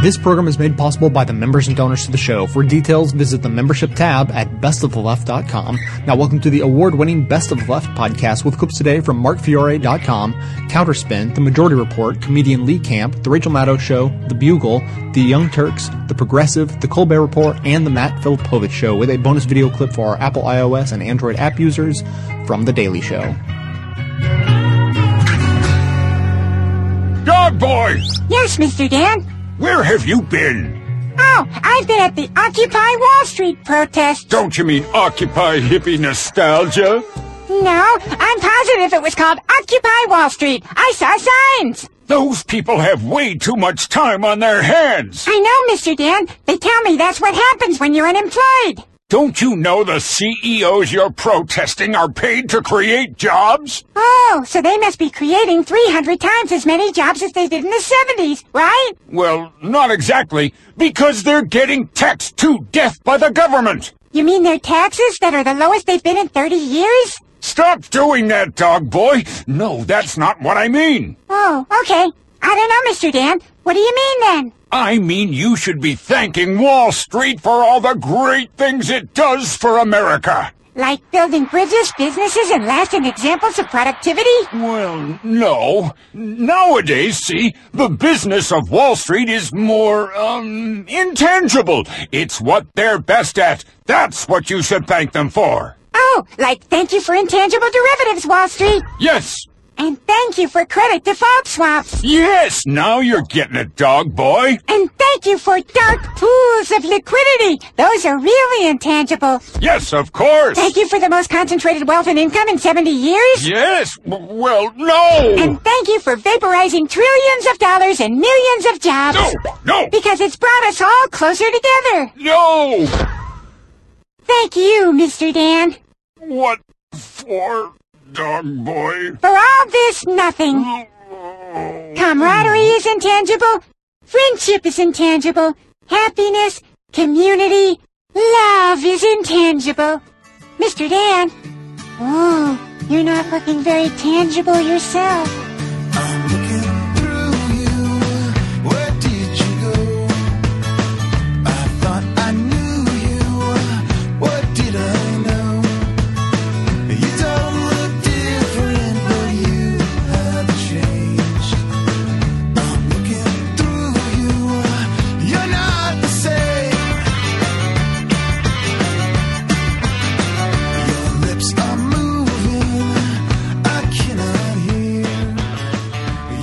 This program is made possible by the members and donors to the show. For details, visit the membership tab at bestoftheleft.com. Now, welcome to the award-winning Best of the Left podcast with clips today from markfiore.com, Counterspin, The Majority Report, comedian Lee Camp, The Rachel Maddow Show, The Bugle, The Young Turks, The Progressive, The Colbert Report, and The Matt Filipovich Show with a bonus video clip for our Apple iOS and Android app users from The Daily Show. Dog boy! Yes, Mr. Dan. Where have you been? Oh, I've been at the Occupy Wall Street protest. Don't you mean Occupy hippie nostalgia? No, I'm positive it was called Occupy Wall Street. I saw signs. Those people have way too much time on their hands. I know, Mr. Dan. They tell me that's what happens when you're unemployed. Don't you know the CEOs you're protesting are paid to create jobs? Oh, so they must be creating 300 times as many jobs as they did in the 70s, right? Well, not exactly, because they're getting taxed to death by the government. You mean their taxes that are the lowest they've been in 30 years? Stop doing that, dog boy. No, that's not what I mean. Oh, okay. I don't know, Mr. Dan. What do you mean then? I mean you should be thanking Wall Street for all the great things it does for America. Like building bridges, businesses, and lasting examples of productivity? Well, no. Nowadays, see, the business of Wall Street is more, um, intangible. It's what they're best at. That's what you should thank them for. Oh, like thank you for intangible derivatives, Wall Street. Yes, And thank you for credit default swaps. yes, now you're getting it, dog boy. And thank you for dark pools of liquidity. Those are really intangible. Yes, of course. Thank you for the most concentrated wealth and income in 70 years. Yes, well, no. And thank you for vaporizing trillions of dollars and millions of jobs. No, no, Because it's brought us all closer together. no. Thank you, Mr. Dan. What for, dog boy? For all this, nothing. Camaraderie is intangible. Friendship is intangible. Happiness, community, love is intangible. Mr. Dan. Oh, you're not looking very tangible yourself.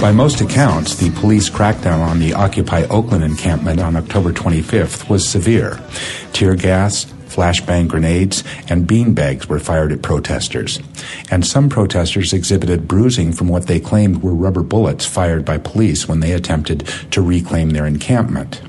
By most accounts, the police crackdown on the Occupy Oakland encampment on October 25th was severe. Tear gas, flashbang grenades, and beanbags were fired at protesters. And some protesters exhibited bruising from what they claimed were rubber bullets fired by police when they attempted to reclaim their encampment.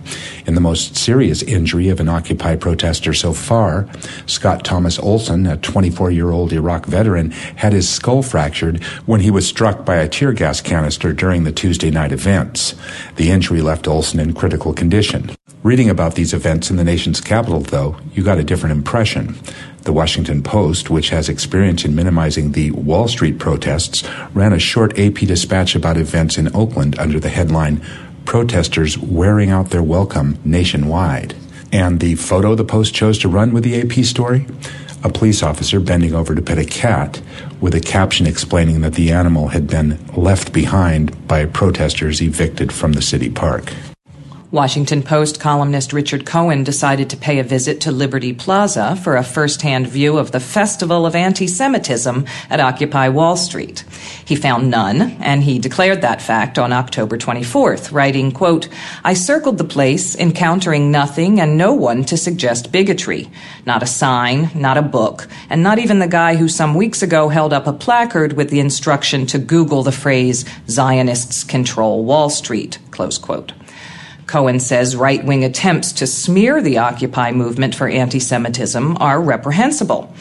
In the most serious injury of an Occupy protester so far, Scott Thomas Olsen, a 24 year old Iraq veteran, had his skull fractured when he was struck by a tear gas canister during the Tuesday night events. The injury left Olsen in critical condition. Reading about these events in the nation's capital, though, you got a different impression. The Washington Post, which has experience in minimizing the Wall Street protests, ran a short AP dispatch about events in Oakland under the headline Protesters Wearing Out Their Welcome Nationwide. And the photo the Post chose to run with the AP story? A police officer bending over to pet a cat with a caption explaining that the animal had been left behind by protesters evicted from the city park. Washington Post columnist Richard Cohen decided to pay a visit to Liberty Plaza for a first-hand view of the festival of anti-Semitism at Occupy Wall Street. He found none, and he declared that fact on October 24th, writing, quote, I circled the place, encountering nothing and no one to suggest bigotry. Not a sign, not a book, and not even the guy who some weeks ago held up a placard with the instruction to Google the phrase, Zionists control Wall Street, close quote. Cohen says right wing attempts to smear the Occupy movement for anti Semitism are reprehensible.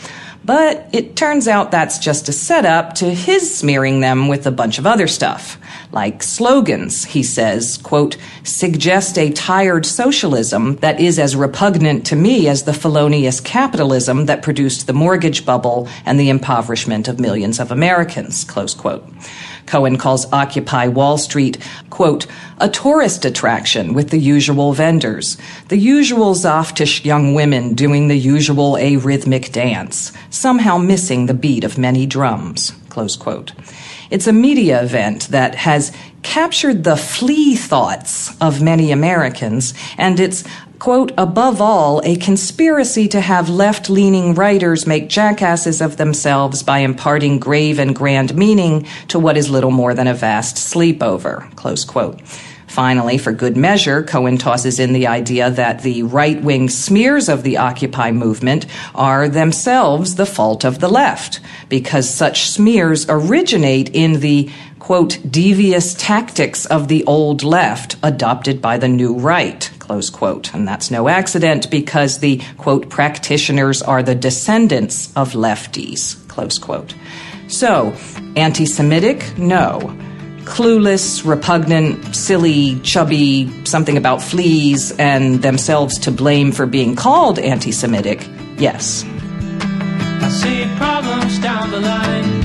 But it turns out that's just a setup to his smearing them with a bunch of other stuff. Like slogans, he says, quote, suggest a tired socialism that is as repugnant to me as the felonious capitalism that produced the mortgage bubble and the impoverishment of millions of Americans, close quote. Cohen calls Occupy Wall Street, quote, a tourist attraction with the usual vendors, the usual zoftig young women doing the usual arrhythmic dance, somehow missing the beat of many drums, close quote. It's a media event that has captured the flea thoughts of many Americans, and it's quote, above all, a conspiracy to have left leaning writers make jackasses of themselves by imparting grave and grand meaning to what is little more than a vast sleepover, close quote. Finally, for good measure, Cohen tosses in the idea that the right wing smears of the Occupy movement are themselves the fault of the left, because such smears originate in the quote, devious tactics of the old left adopted by the new right, close quote. And that's no accident because the quote, practitioners are the descendants of lefties, close quote. So, anti Semitic? No clueless, repugnant, silly, chubby, something about fleas, and themselves to blame for being called anti Semitic, yes. I see problems down the line.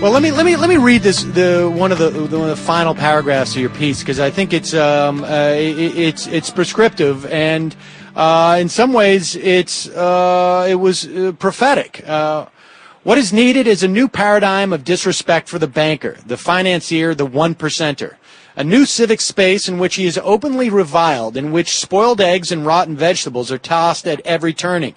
Well, let me let me let me read this the one of the, the one of the final paragraphs of your piece because I think it's um, uh, it, it's it's prescriptive and uh, in some ways it's uh, it was uh, prophetic. Uh, what is needed is a new paradigm of disrespect for the banker, the financier, the one percenter. A new civic space in which he is openly reviled, in which spoiled eggs and rotten vegetables are tossed at every turning.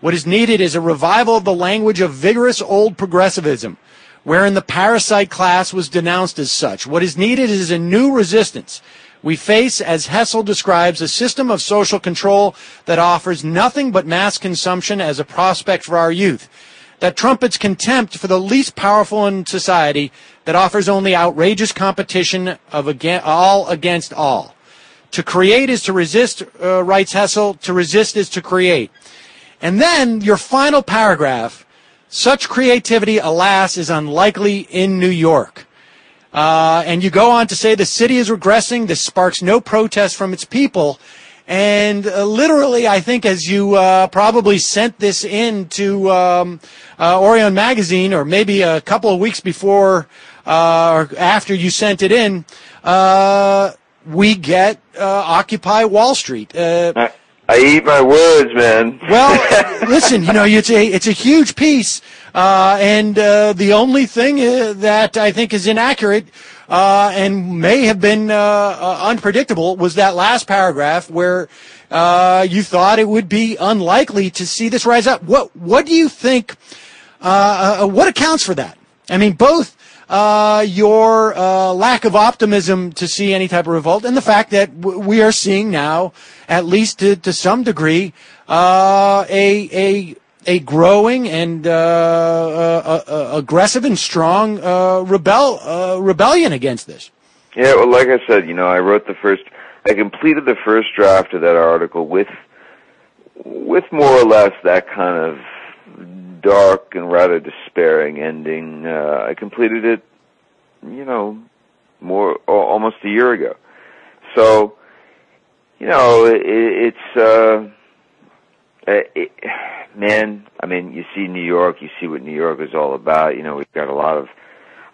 What is needed is a revival of the language of vigorous old progressivism, wherein the parasite class was denounced as such. What is needed is a new resistance. We face, as Hessel describes, a system of social control that offers nothing but mass consumption as a prospect for our youth. That trumpets contempt for the least powerful in society that offers only outrageous competition of again, all against all. To create is to resist, uh, writes Hessel. To resist is to create. And then your final paragraph, such creativity, alas, is unlikely in New York. Uh, and you go on to say the city is regressing. This sparks no protest from its people. And uh, literally, I think as you uh, probably sent this in to um, uh, Orion Magazine, or maybe a couple of weeks before uh, or after you sent it in, uh, we get Occupy Wall Street. I, eat my words, man. well, listen, you know, it's a it's a huge piece, uh, and uh, the only thing uh, that I think is inaccurate uh, and may have been uh, uh, unpredictable was that last paragraph where uh, you thought it would be unlikely to see this rise up. What what do you think? Uh, uh, what accounts for that? I mean, both uh, your uh, lack of optimism to see any type of revolt and the fact that w- we are seeing now, at least to, to some degree, uh, a a a growing and uh, uh, uh, aggressive and strong rebel rebellion against this. Yeah, well, like I said, you know, I wrote the first, I completed the first draft of that article with, with more or less that kind of dark and rather despairing ending. Uh, I completed it, you know, more almost a year ago. So, you know, it, it's. Uh, it, man, I mean, you see New York, you see what New York is all about. You know, we've got a lot of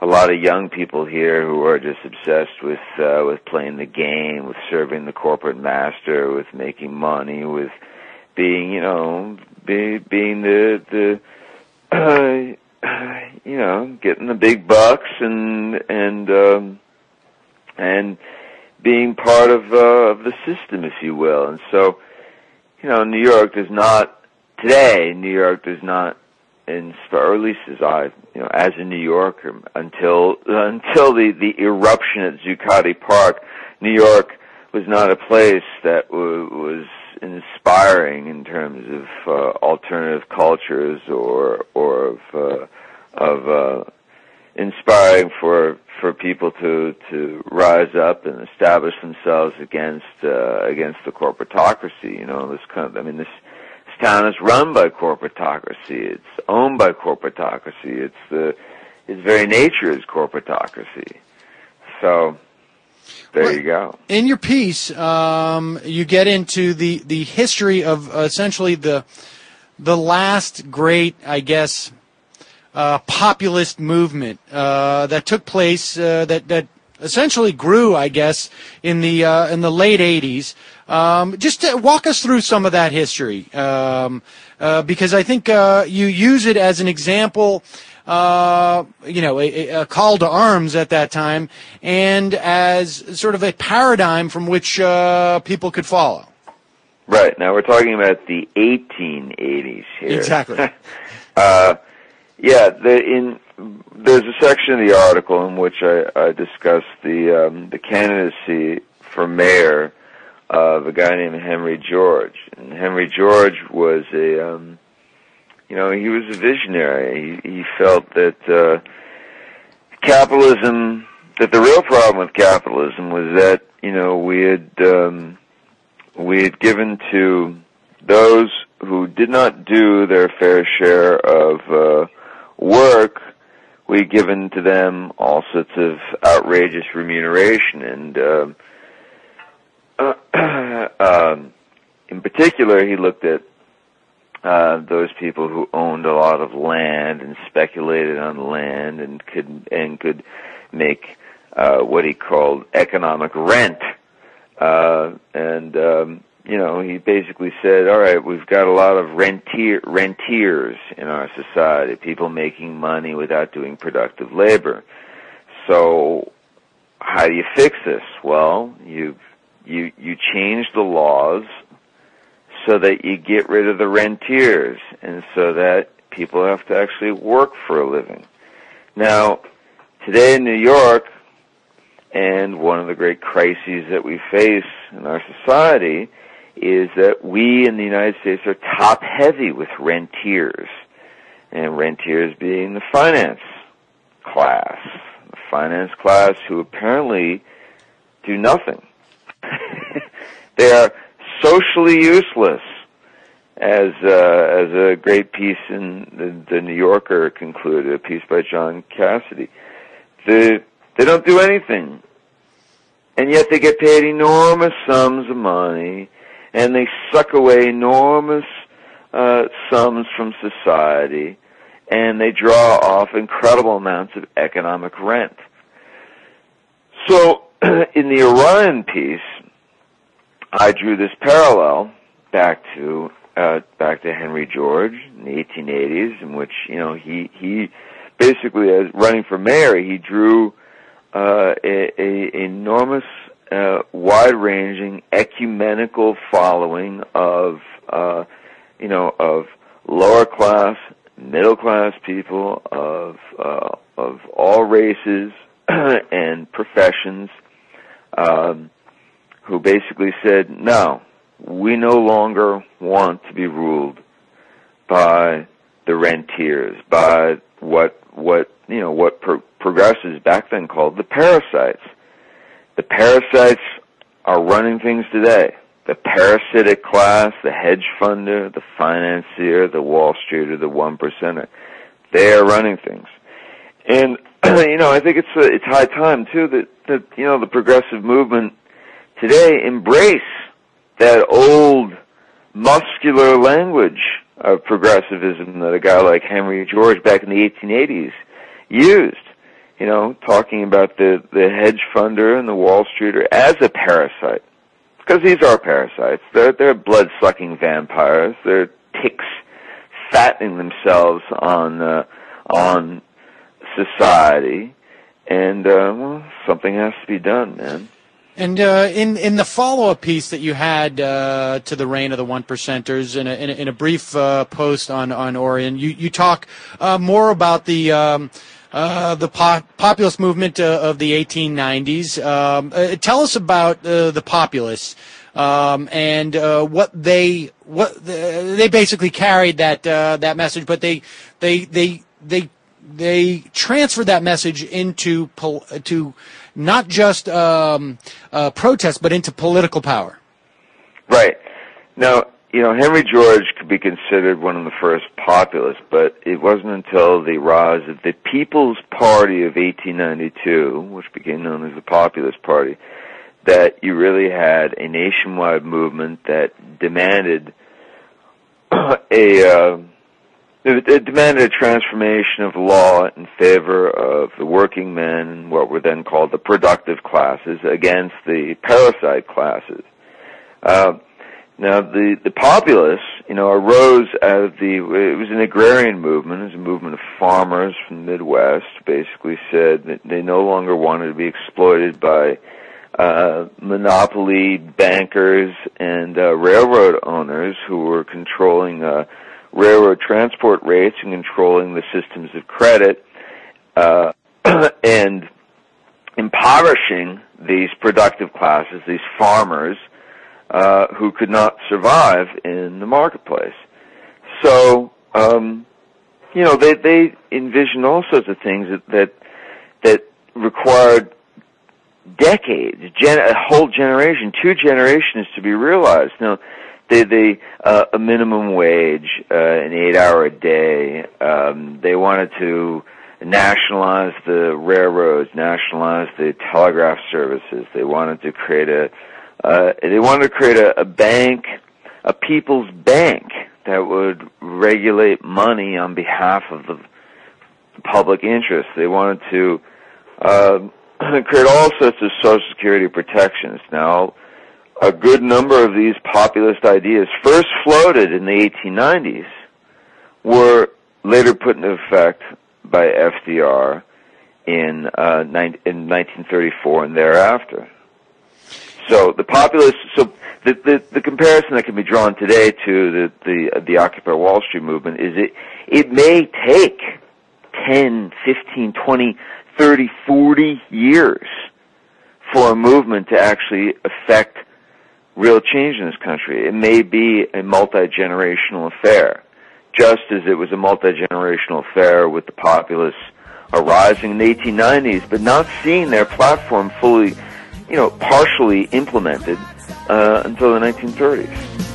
a lot of young people here who are just obsessed with uh, with playing the game, with serving the corporate master, with making money, with being, you know, be, being the the uh, you know, getting the big bucks and and um, and being part of uh, of the system, if you will. And so, you know, New York does not today. New York does not inspire, or at least as I, you know, as a New Yorker, until until the the eruption at Zuccotti Park, New York was not a place that w- was inspiring in terms of uh, alternative cultures or or of uh, of uh, inspiring for for people to to rise up and establish themselves against uh, against the corporatocracy. You know, this kind of, I mean this this town is run by corporatocracy. It's owned by corporatocracy. It's the its very nature is corporatocracy. So there Well, you go. In your piece, um, you get into the, the history of uh, essentially the the last great, I guess, uh, populist movement uh, that took place uh, that that essentially grew, I guess, in the uh, in the late '80s. Um, just to walk us through some of that history, um, uh, because I think uh, you use it as an example. Uh, you know, a, a call to arms at that time, and as sort of a paradigm from which uh, people could follow. Right now, we're talking about the 1880s here. Exactly. uh, yeah, the, in there's a section of the article in which I, I discuss the um, the candidacy for mayor of a guy named Henry George. And Henry George was a um, you know he was a visionary. He, he felt that uh, capitalism that the real problem with capitalism was that you know we had um, we had given to those who did not do their fair share of uh, work, we had given to them all sorts of outrageous remuneration, and um, um, in particular, he looked at uh, those people who owned a lot of land and speculated on land and could and could make uh, what he called economic rent. Uh, and um, you know, he basically said, "All right, we've got a lot of rentier rentiers in our society, people making money without doing productive labor. So, how do you fix this? Well, you you you change the laws so that you get rid of the rentiers and so that people have to actually work for a living. Now, today in New York, and one of the great crises that we face in our society is that we in the United States are top heavy with rentiers. And rentiers being the finance class. The finance class who apparently do nothing. they are socially useless, as uh, as a great piece in the, the New Yorker concluded, a piece by John Cassidy. The, they don't do anything, and yet they get paid enormous sums of money, and they suck away enormous uh, sums from society, and they draw off incredible amounts of economic rent. So, in the Orion piece, I drew this parallel back to uh, back to Henry George in the 1880s, in which you know he he basically as running for mayor, he drew uh, a, a enormous, uh, wide-ranging ecumenical following of uh, you know of lower class, middle class people of uh, of all races and professions. Um, who basically said, no, we no longer want to be ruled by the rentiers, by what, what, you know, what pro- progressives back then called the parasites. The parasites are running things today. The parasitic class, the hedge funder, the financier, the Wall Streeter, the one percenter, they are running things. And, you know, I think it's, uh, it's high time too that, that, you know, the progressive movement today embrace that old muscular language of progressivism that a guy like Henry George back in the 1880s used. You know, talking about the, the hedge funder and the Wall Streeter as a parasite. Because these are parasites. They're, they're blood-sucking vampires. They're ticks fattening themselves on, uh, on society, and uh, well, something has to be done, man. And uh, in in the follow up piece that you had uh, to the reign of the one percenters, in a, in a, in a brief uh, post on on Orion, you you talk uh, more about the. Um, uh, the po- populist movement uh, of the 1890s. Um, tell us about the populists um, and what they what they basically carried that that message, but they they they they they transferred that message into pol- to not just um, uh, protest, but into political power. Right. Now, you know, Henry George could be considered one of the first populists, but it wasn't until the rise of the People's Party of 1892, which became known as the Populist Party, that you really had a nationwide movement that demanded a uh, it, demanded a transformation of law in favor of the working men what were then called the productive classes against the parasite classes. Uh, now, the the populace, you know, arose out of the. It was an agrarian movement. It was a movement of farmers from the Midwest. Basically, said that they no longer wanted to be exploited by uh, monopoly bankers and uh, railroad owners who were controlling uh, railroad transport rates and controlling the systems of credit uh, and impoverishing these productive classes, these farmers, uh, who could not survive in the marketplace. So, um, you know, they they envisioned all sorts of things that that, that required decades, gen- a whole generation, two generations to be realized. Now, they they uh, a minimum wage, uh, an eight hour a day. Um, they wanted to nationalize the railroads, nationalize the telegraph services. They wanted to create a uh, they wanted to create a, a bank, a people's bank that would regulate money on behalf of the, public interest. They wanted to uh, create all sorts of social security protections. Now, a good number of these populist ideas, first floated in the 1890s, were later put into effect by FDR in, uh, in 1934 and thereafter. So the populists, so the, the, the comparison that can be drawn today to the, the, the Occupy Wall Street movement is it, it may take 10, 15, 20, 30, 40 years for a movement to actually affect real change in this country. It may be a multi-generational affair, just as it was a multi-generational affair with the populists arising in the 1890s, but not seeing their platform fully, you know, partially implemented uh, until the 1930s.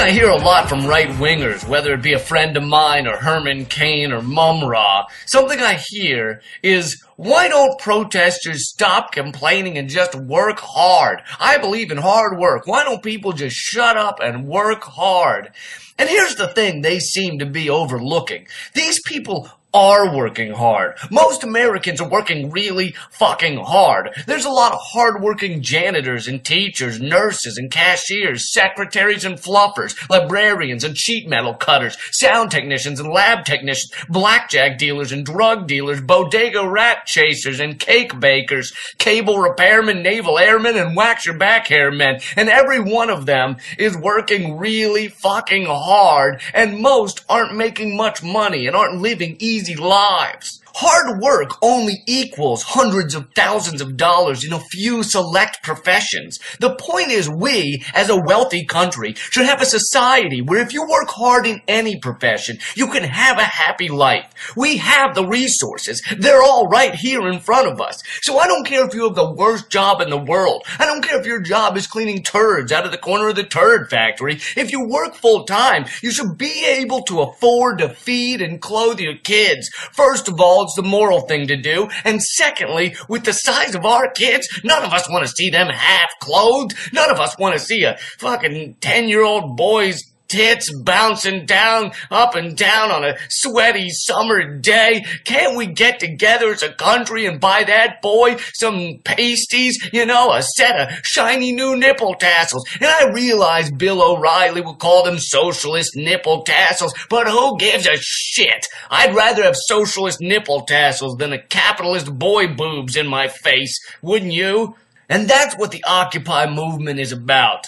I hear a lot from right wingers, whether it be a friend of mine or Herman Cain or Mumra, something I hear is why don't protesters stop complaining and just work hard? I believe in hard work. Why don't people just shut up and work hard? And here's the thing they seem to be overlooking. These people are working hard. Most Americans are working really fucking hard. There's a lot of hardworking janitors and teachers, nurses and cashiers, secretaries and fluffers, librarians and sheet metal cutters, sound technicians and lab technicians, blackjack dealers and drug dealers, bodega rat chasers and cake bakers, cable repairmen, naval airmen, and wax your back hair men. And every one of them is working really fucking hard, and most aren't making much money and aren't living easy lives. Hard work only equals hundreds of thousands of dollars in a few select professions. The point is we, as a wealthy country, should have a society where if you work hard in any profession, you can have a happy life. We have the resources. They're all right here in front of us. So I don't care if you have the worst job in the world. I don't care if your job is cleaning turds out of the corner of the turd factory. If you work full time, you should be able to afford to feed and clothe your kids. First of all, it's the moral thing to do. And secondly, with the size of our kids, none of us want to see them half clothed. None of us want to see a fucking 10 year old boy's tits bouncing down, up and down on a sweaty summer day. Can't we get together as a country and buy that boy some pasties? You know, a set of shiny new nipple tassels. And I realize Bill O'Reilly will call them socialist nipple tassels, but who gives a shit? I'd rather have socialist nipple tassels than a capitalist boy boobs in my face, wouldn't you? And that's what the Occupy movement is about.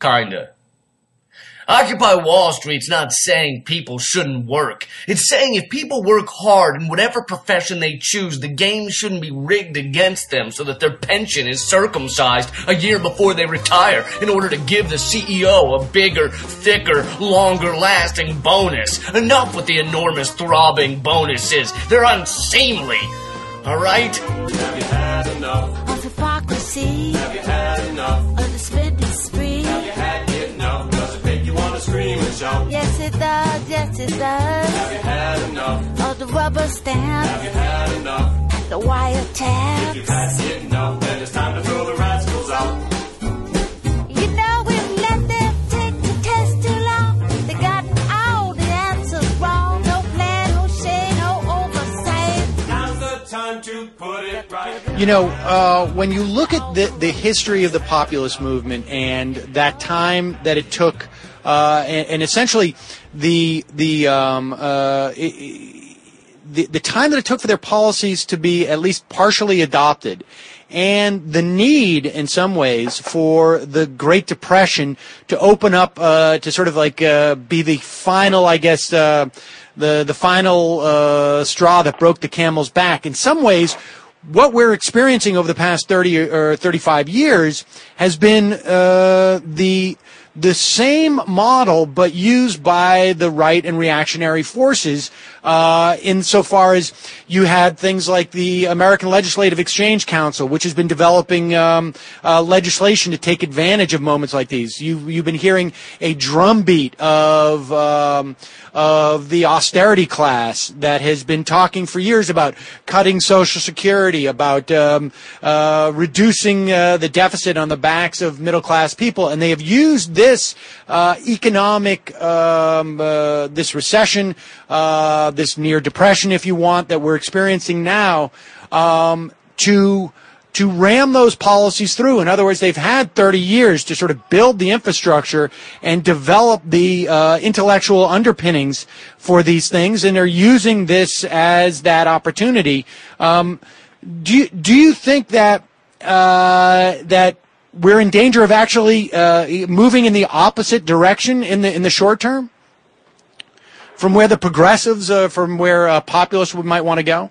Kinda. Occupy Wall Street's not saying people shouldn't work. It's saying if people work hard in whatever profession they choose, the game shouldn't be rigged against them so that their pension is circumcised a year before they retire in order to give the CEO a bigger, thicker, longer lasting bonus. Enough with the enormous throbbing bonuses. They're unseemly. Alright? Have you had enough? of hypocrisy, scream and shout? Yes, it does, yes, it does. Have you had enough? Of the rubber Have you had enough? the If you've wiretaps. had enough, then it's time to throw the rascals out. You know we've let them take the test too long. They got all the answers wrong. No plan, no shade, no oversight. Now's the time to put it right. You know, uh, when you look at the, the history of the populist movement and that time that it took, uh, and, and essentially the the um, uh, the, the time that it took for their policies to be at least partially adopted and the need in some ways for the Great Depression to open up uh, to sort of like uh, be the final, I guess, uh, the the final uh, straw that broke the camel's back. In some ways, what we're experiencing over the past 30 or 35 years has been uh, the the same model, but used by the right and reactionary forces. Uh, insofar as you had things like the American Legislative Exchange Council, which has been developing um, uh, legislation to take advantage of moments like these. You, you've been hearing a drumbeat of um, of the austerity class that has been talking for years about cutting Social Security, about um, uh, reducing uh, the deficit on the backs of middle class people, and they have used this uh, economic, um, uh, this recession, this near depression, if you want, that we're experiencing now, um, to to ram those policies through. In other words, they've had 30 years to sort of build the infrastructure and develop the uh, intellectual underpinnings for these things, and they're using this as that opportunity. Um, do you, do you think that uh, that we're in danger of actually uh, moving in the opposite direction in the in the short term from where the progressives, uh, from where uh, populists might want to go?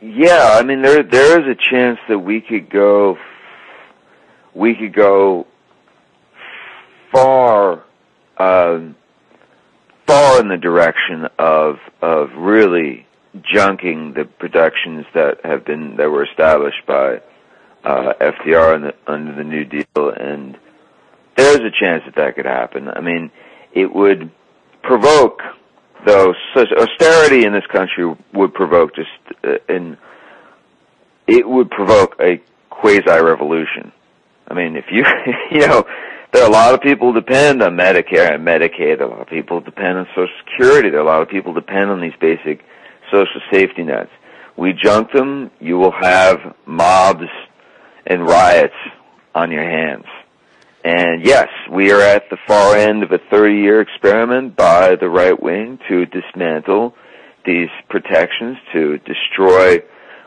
Yeah, I mean there there is a chance that we could go we could go far um, far in the direction of of really junking the productions that have been that were established by uh, FDR the, under the New Deal, and there's a chance that that could happen. I mean, it would provoke though such austerity in this country would provoke just uh, an it would provoke a quasi revolution. I mean, if you you know, there are a lot of people depend on Medicare and Medicaid. A lot of people depend on Social Security. There are a lot of people depend on these basic social safety nets. We junk them, you will have mobs and riots on your hands. And yes, we are at the far end of a 30 year experiment by the right wing to dismantle these protections, to destroy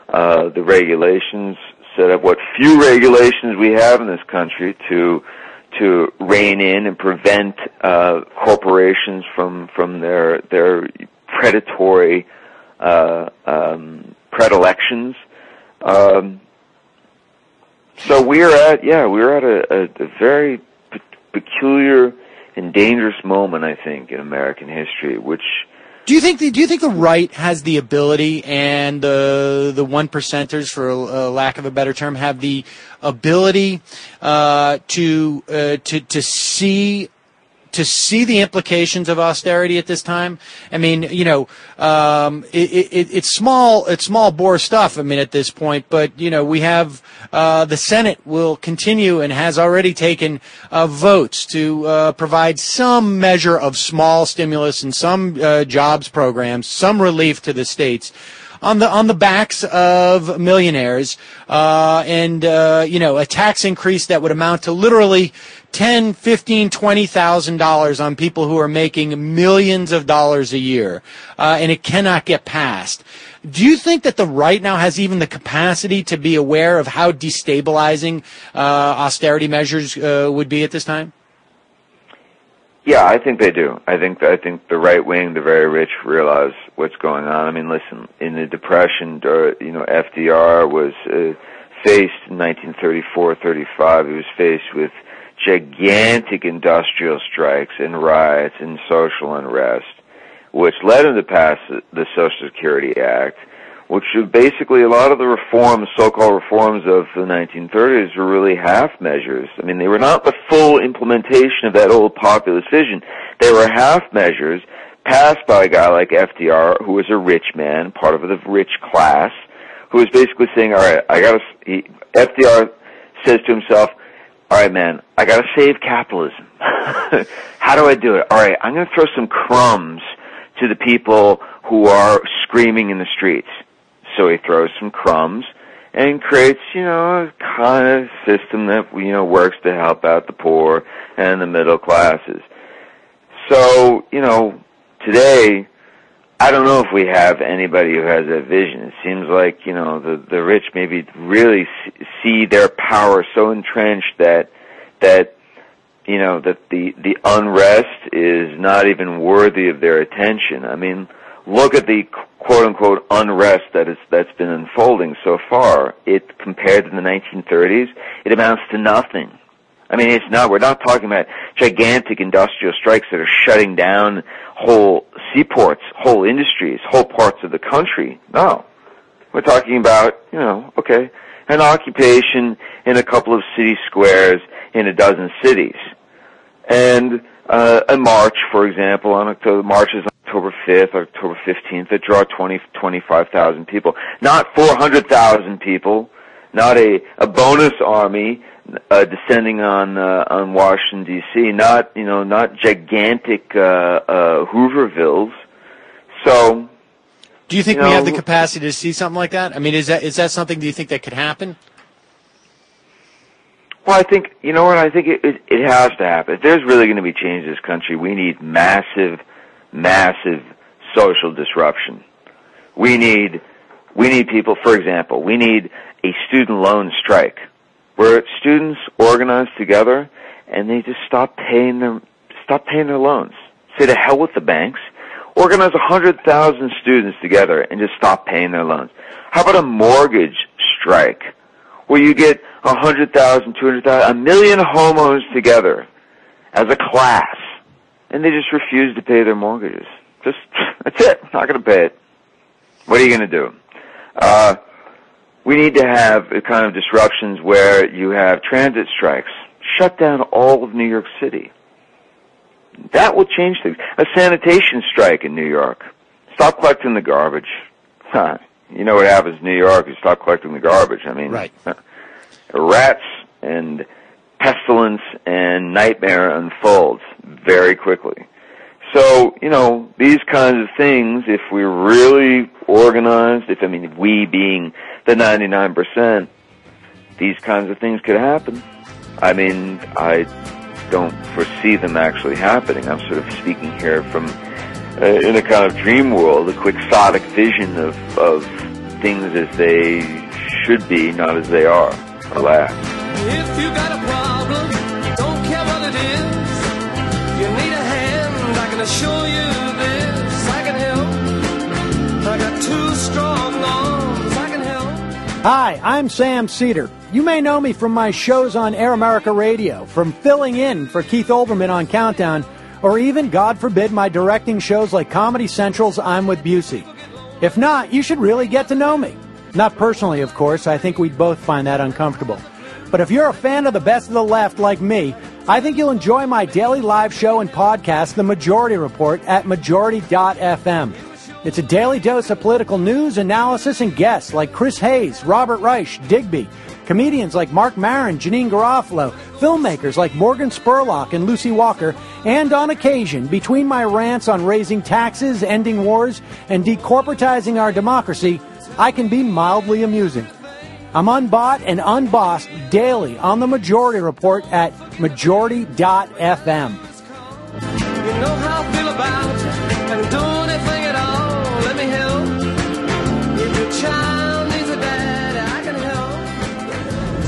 uh, the regulations, set up what few regulations we have in this country to to rein in and prevent uh, corporations from from their their predatory uh, um, predilections. Um, so we're at yeah we're at a, a, a very pe- peculiar and dangerous moment I think in American history, which Do you think the, do you think the right has the ability and the the one percenters, for a, lack of a better term, have the ability uh, to uh, to to see to see the implications of austerity at this time? I mean, you know, um, it, it, it's small, it's small bore stuff. I mean, at this point, but you know, we have uh, the Senate will continue and has already taken uh, votes to uh, provide some measure of small stimulus and some uh, jobs programs, some relief to the states on the on the backs of millionaires, uh, and uh, you know a tax increase that would amount to literally ten, fifteen, twenty thousand dollars on people who are making millions of dollars a year, uh, and it cannot get passed. Do you think that the right now has even the capacity to be aware of how destabilizing uh, austerity measures uh, would be at this time? Yeah, I think they do. I think I think the right wing, the very rich, realize what's going on. I mean, listen, in the Depression, uh, you know, FDR was uh, faced in 1934, 35. He was faced with gigantic industrial strikes and riots and social unrest, which led him to pass the Social Security Act, which basically a lot of the reforms, so-called reforms of the 1930s were really half measures. I mean, they were not the full implementation of that old populist vision. They were half measures passed by a guy like FDR, who was a rich man, part of the rich class, who was basically saying, all right, I gotta, he, FDR says to himself, all right, man, I gotta save capitalism. How do I do it? All right, I'm gonna throw some crumbs to the people who are screaming in the streets. So he throws some crumbs and creates, you know, a kind of system that, you know, works to help out the poor and the middle classes. So, you know, today, I don't know if we have anybody who has that vision. It seems like, you know, the, the rich maybe really see their power so entrenched that, that, you know, that the, the unrest is not even worthy of their attention. I mean, look at the quote unquote unrest that is that's been unfolding so far. It compared to the 1930s, it amounts to nothing. I mean, it's not. We're not talking about gigantic industrial strikes that are shutting down whole seaports, whole industries, whole parts of the country. No, we're talking about you know, okay, an occupation in a couple of city squares in a dozen cities, and uh, a march, for example, on October March is October 5th, October 15th that draw 20, 25,000 people. Not 400,000 people, not a, a bonus army uh, descending on uh, on Washington D.C. Not you know not gigantic uh, uh, Hoovervilles. So, Do you think You we have the capacity to see something like that? I mean, is that is that something? Do you think that could happen? Well, I think you know what I think it it, it has to happen. If there's really going to be change in this country, we need massive, massive social disruption. We need we need people. For example, we need a student loan strike where students organize together and they just stop paying their stop paying their loans. Say to hell with the banks. Organize a hundred thousand students together and just stop paying their loans. How about a mortgage strike where you get a hundred thousand, two hundred thousand, a million homeowners together as a class and they just refuse to pay their mortgages. Just that's it. Not going to pay it. What are you going to do? Uh, we need to have a kind of disruptions where you have transit strikes, shut down all of New York City. That will change things. A sanitation strike in New York. Stop collecting the garbage. You know what happens in New York? You stop collecting the garbage. I mean, Right. rats and pestilence and nightmare unfolds very quickly. So, you know, these kinds of things, if we're really organized, if, I mean, we being the 99%, these kinds of things could happen. I mean, I don't foresee them actually happening. I'm sort of speaking here from, Uh, in a kind of dream world, a quixotic vision of, of things as they should be, not as they are, alas. If you got a problem, don't care what it is. You need a hand, I can assure you this. I can help. I got two strong arms, I can help. Hi, I'm Sam Seder. You may know me from my shows on Air America Radio, from filling in for Keith Olbermann on Countdown, or even, God forbid, my directing shows like Comedy Central's I'm with Busey. If not, you should really get to know me. Not personally, of course, I think we'd both find that uncomfortable. But if you're a fan of the best of the left like me, I think you'll enjoy my daily live show and podcast, The Majority Report, at majority.fm. It's a daily dose of political news, analysis, and guests like Chris Hayes, Robert Reich, Digby, comedians like Marc Maron, Janeane Garofalo, filmmakers like Morgan Spurlock and Lucy Walker, and on occasion, between my rants on raising taxes, ending wars, and decorporatizing our democracy, I can be mildly amusing. I'm unbought and unbossed daily on the Majority Report at majority.fm. You know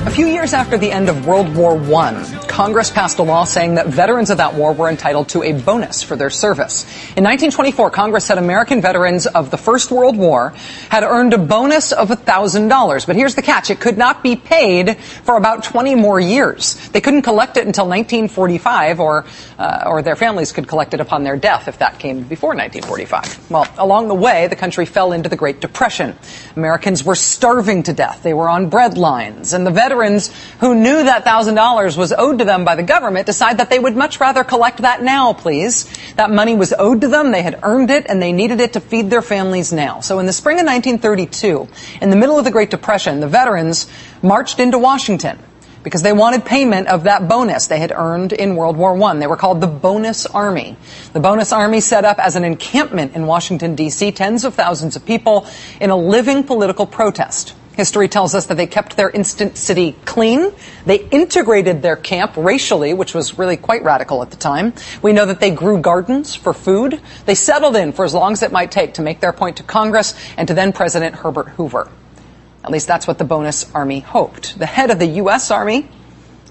A few years after the end of World War I, Congress passed a law saying that veterans of that war were entitled to a bonus for their service. In 1924, Congress said American veterans of the First World War had earned a bonus of $1,000. But here's the catch. It could not be paid for about 20 more years. They couldn't collect it until 1945 or, uh, or their families could collect it upon their death if that came before 1945. Well, along the way, the country fell into the Great Depression. Americans were starving to death. They were on bread lines. And the veterans who knew that $1,000 was owed to them by the government decide that they would much rather collect that now, please. That money was owed to them, they had earned it, and they needed it to feed their families now. So in the spring of 1932, in the middle of the Great Depression, the veterans marched into Washington because they wanted payment of that bonus they had earned in World War I. They were called the Bonus Army. The Bonus Army set up as an encampment in Washington, D.C., tens of thousands of people in a living political protest. History tells us that they kept their instant city clean. They integrated their camp racially, which was really quite radical at the time. We know that they grew gardens for food. They settled in for as long as it might take to make their point to Congress and to then President Herbert Hoover. At least that's what the bonus army hoped. The head of the U.S. Army,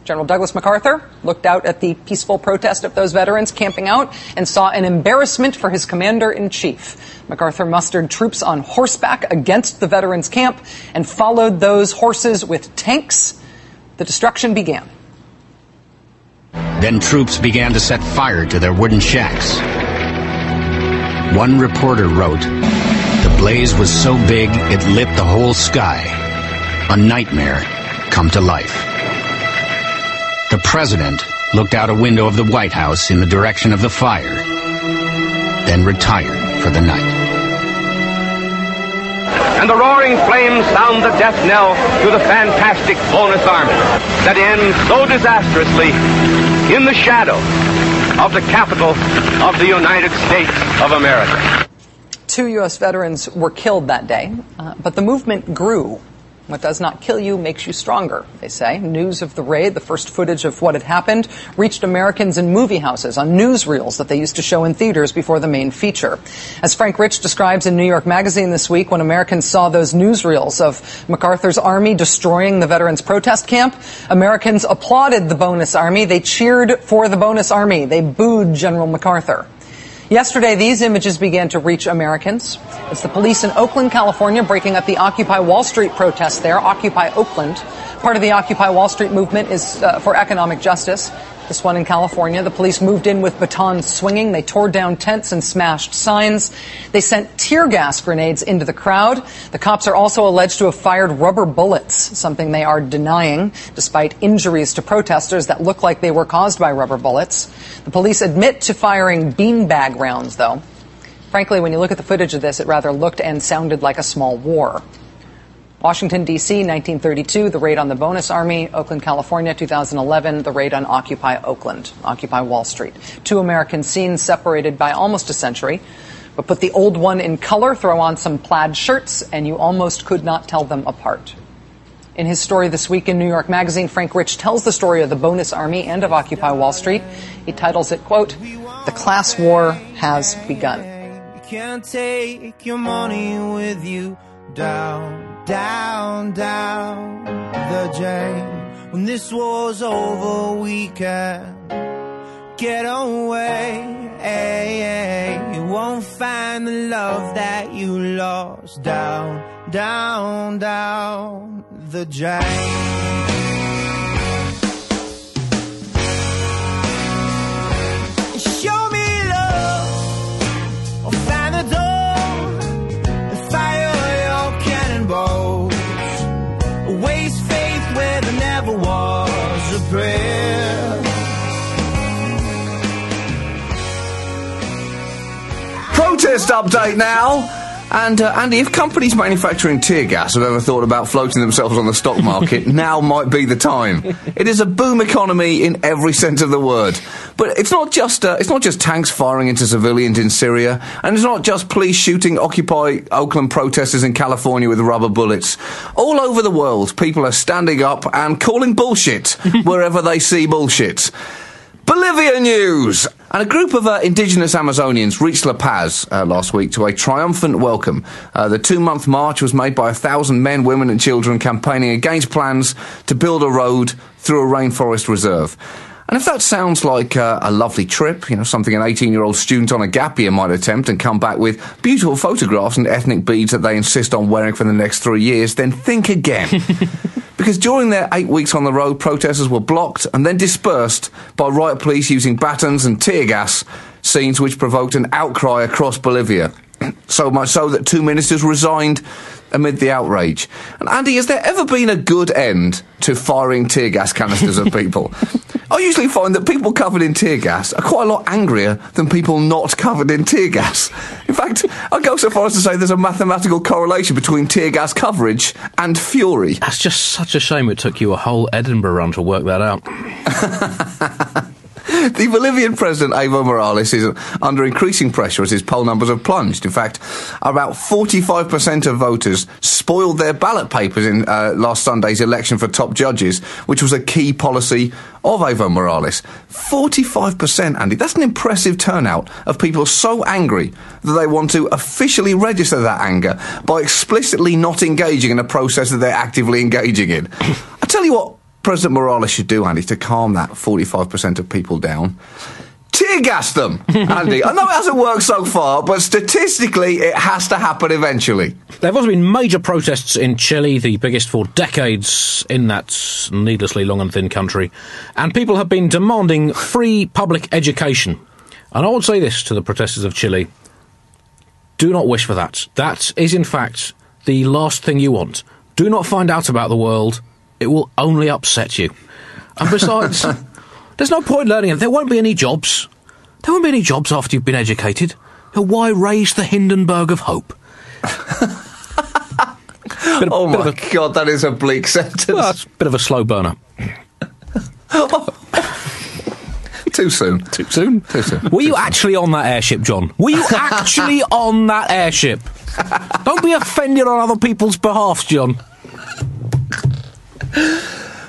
General Douglas MacArthur, looked out at the peaceful protest of those veterans camping out and saw an embarrassment for his commander in chief. MacArthur mustered troops on horseback against the veterans' camp and followed those horses with tanks. The destruction began. Then troops began to set fire to their wooden shacks. One reporter wrote, The blaze was so big it lit the whole sky. A nightmare come to life. The president looked out a window of the White House in the direction of the fire, then retired for the night. And the roaring flames sound the death knell to the fantastic bonus army that ends so disastrously in the shadow of the capital of the United States of America. Two U.S. veterans were killed that day, uh, but the movement grew. What does not kill you makes you stronger, they say. News of the raid, the first footage of what had happened, reached Americans in movie houses on newsreels that they used to show in theaters before the main feature. As Frank Rich describes in New York Magazine this week, when Americans saw those newsreels of MacArthur's army destroying the veterans protest camp, Americans applauded the bonus army. They cheered for the bonus army. They booed General MacArthur. Yesterday, these images began to reach Americans. It's the police in Oakland, California, breaking up the Occupy Wall Street protest there, Occupy Oakland. Part of the Occupy Wall Street movement is uh, for economic justice. This one in California, the police moved in with batons swinging. They tore down tents and smashed signs. They sent tear gas grenades into the crowd. The cops are also alleged to have fired rubber bullets, something they are denying, despite injuries to protesters that look like they were caused by rubber bullets. The police admit to firing beanbag rounds, though. Frankly, when you look at the footage of this, it rather looked and sounded like a small war. Washington, D.C., 1932, the raid on the Bonus Army. Oakland, California, 2011, the raid on Occupy Oakland, Occupy Wall Street. Two American scenes separated by almost a century. But put the old one in color, throw on some plaid shirts, and you almost could not tell them apart. In his story this week in New York Magazine, Frank Rich tells the story of the Bonus Army and of Occupy Wall Street. He titles it, quote, The Class War Has Begun. You can't take your money with you down, down, down the drain. When this war's over, we can get away. You won't find the love that you lost down, down, down the drain. Protest update now. And uh, Andy, if companies manufacturing tear gas have ever thought about floating themselves on the stock market, now might be the time. It is a boom economy in every sense of the word. But it's not just uh, it's not just tanks firing into civilians in Syria, and it's not just police shooting Occupy Oakland protesters in California with rubber bullets. All over the world, people are standing up and calling bullshit wherever they see bullshit. Bolivia news! And a group of uh, indigenous Amazonians reached La Paz uh, last week to a triumphant welcome. Uh, the two month march was made by a thousand men, women, and children campaigning against plans to build a road through a rainforest reserve. And if that sounds like uh, a lovely trip, you know, something an 18 year old student on a gap year might attempt and come back with beautiful photographs and ethnic beads that they insist on wearing for the next three years, then think again. because during their eight weeks on the road, protesters were blocked and then dispersed by riot police using batons and tear gas, scenes which provoked an outcry across Bolivia. so much so that two ministers resigned amid the outrage. And Andy, has there ever been a good end to firing tear gas canisters at people? I usually find that people covered in tear gas are quite a lot angrier than people not covered in tear gas. In fact, I go so far as to say there's a mathematical correlation between tear gas coverage and fury. That's just such a shame it took you a whole Edinburgh run to work that out. The Bolivian president Evo Morales is under increasing pressure as his poll numbers have plunged. In fact, about 45% of voters spoiled their ballot papers in uh, last Sunday's election for top judges, which was a key policy of Evo Morales. 45%, Andy. That's an impressive turnout of people so angry that they want to officially register that anger by explicitly not engaging in a process that they're actively engaging in. I tell you what, President Morales should do, Andy, to calm that 45% of people down. Tear gas them, Andy. I know it hasn't worked so far, but statistically, it has to happen eventually. There have also been major protests in Chile, the biggest for decades in that needlessly long and thin country, and people have been demanding free public education. And I would say this to the protesters of Chile do not wish for that. That is, in fact, the last thing you want. Do not find out about the world, it will only upset you. And besides, there's no point learning it. There won't be any jobs. There won't be any jobs after you've been educated. So Why raise the Hindenburg of hope? Of- oh my of god, that is a bleak sentence. Well, that's a bit of a slow burner. Too soon. Too soon? Too soon. Were you actually on that airship, John? Were you actually on that airship? Don't be offended on other people's behalf, John.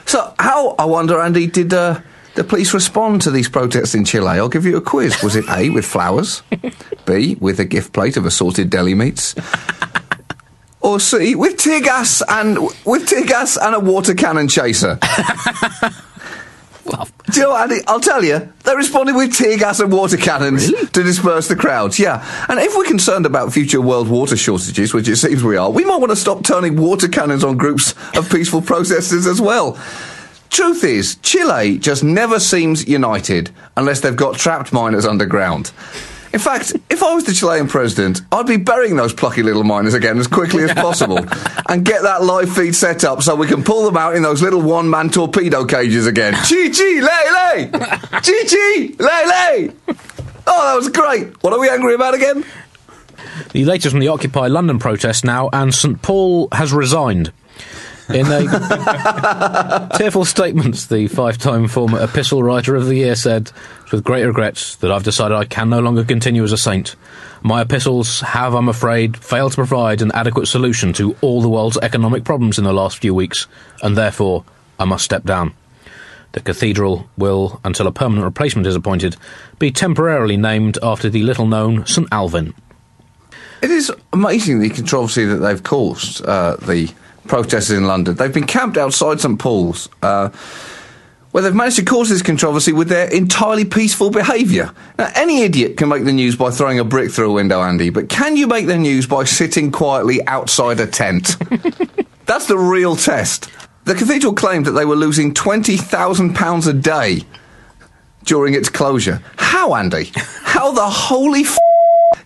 So, how, I wonder, Andy, did uh, the police respond to these protests in Chile? I'll give you a quiz. Was it A, with flowers? B, with a gift plate of assorted deli meats? Or C, with tear gas and with tear gas and a water cannon chaser? Do you know Andy? I'll tell you, they responded with tear gas and water cannons to disperse the crowds. Yeah, and if we're concerned about future world water shortages, which it seems we are, we might want to stop turning water cannons on groups of peaceful protesters as well. Truth is, Chile just never seems united unless they've got trapped miners underground. In fact, if I was the Chilean president, I'd be burying those plucky little miners again as quickly as possible and get that live feed set up so we can pull them out in those little one man torpedo cages again. Chi chi, lay lay! Chi chi, lay lay! Oh, that was great. What are we angry about again? The latest from the Occupy London protest now, and St Paul has resigned. In a tearful statement, the five-time former Epistle Writer of the Year said, "With great regrets that I've decided I can no longer continue as a saint. My epistles have, I'm afraid, failed to provide an adequate solution to all the world's economic problems in the last few weeks, and therefore I must step down." The cathedral will, until a permanent replacement is appointed, be temporarily named after the little-known St Alvin. It is amazing the controversy that they've caused, uh, the protesters in London. They've been camped outside St Paul's, uh, where they've managed to cause this controversy with their entirely peaceful behaviour. Now, any idiot can make the news by throwing a brick through a window, Andy, but can you make the news by sitting quietly outside a tent? That's the real test. The cathedral claimed that they were losing £20,000 a day during its closure. How, Andy? How the holy f-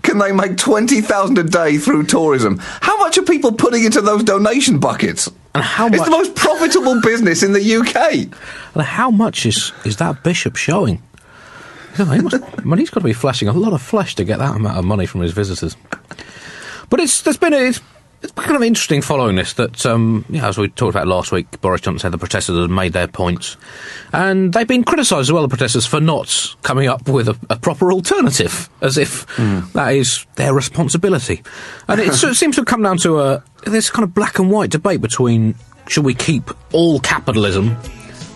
can they make 20,000 a day through tourism? How much are people putting into those donation buckets? And how It's the most profitable business in the UK. And how much is, is that bishop showing? I know, he must, I mean, he's got to be flashing a lot of flesh to get that amount of money from his visitors. But it's there's been a, it's, it's kind of interesting following this that, um, yeah, as we talked about last week, Boris Johnson said the protesters had made their points, and they've been criticised as well, the protesters, for not coming up with a, a proper alternative, as if that is their responsibility. And it sort of seems to have come down to a this kind of black and white debate between should we keep all capitalism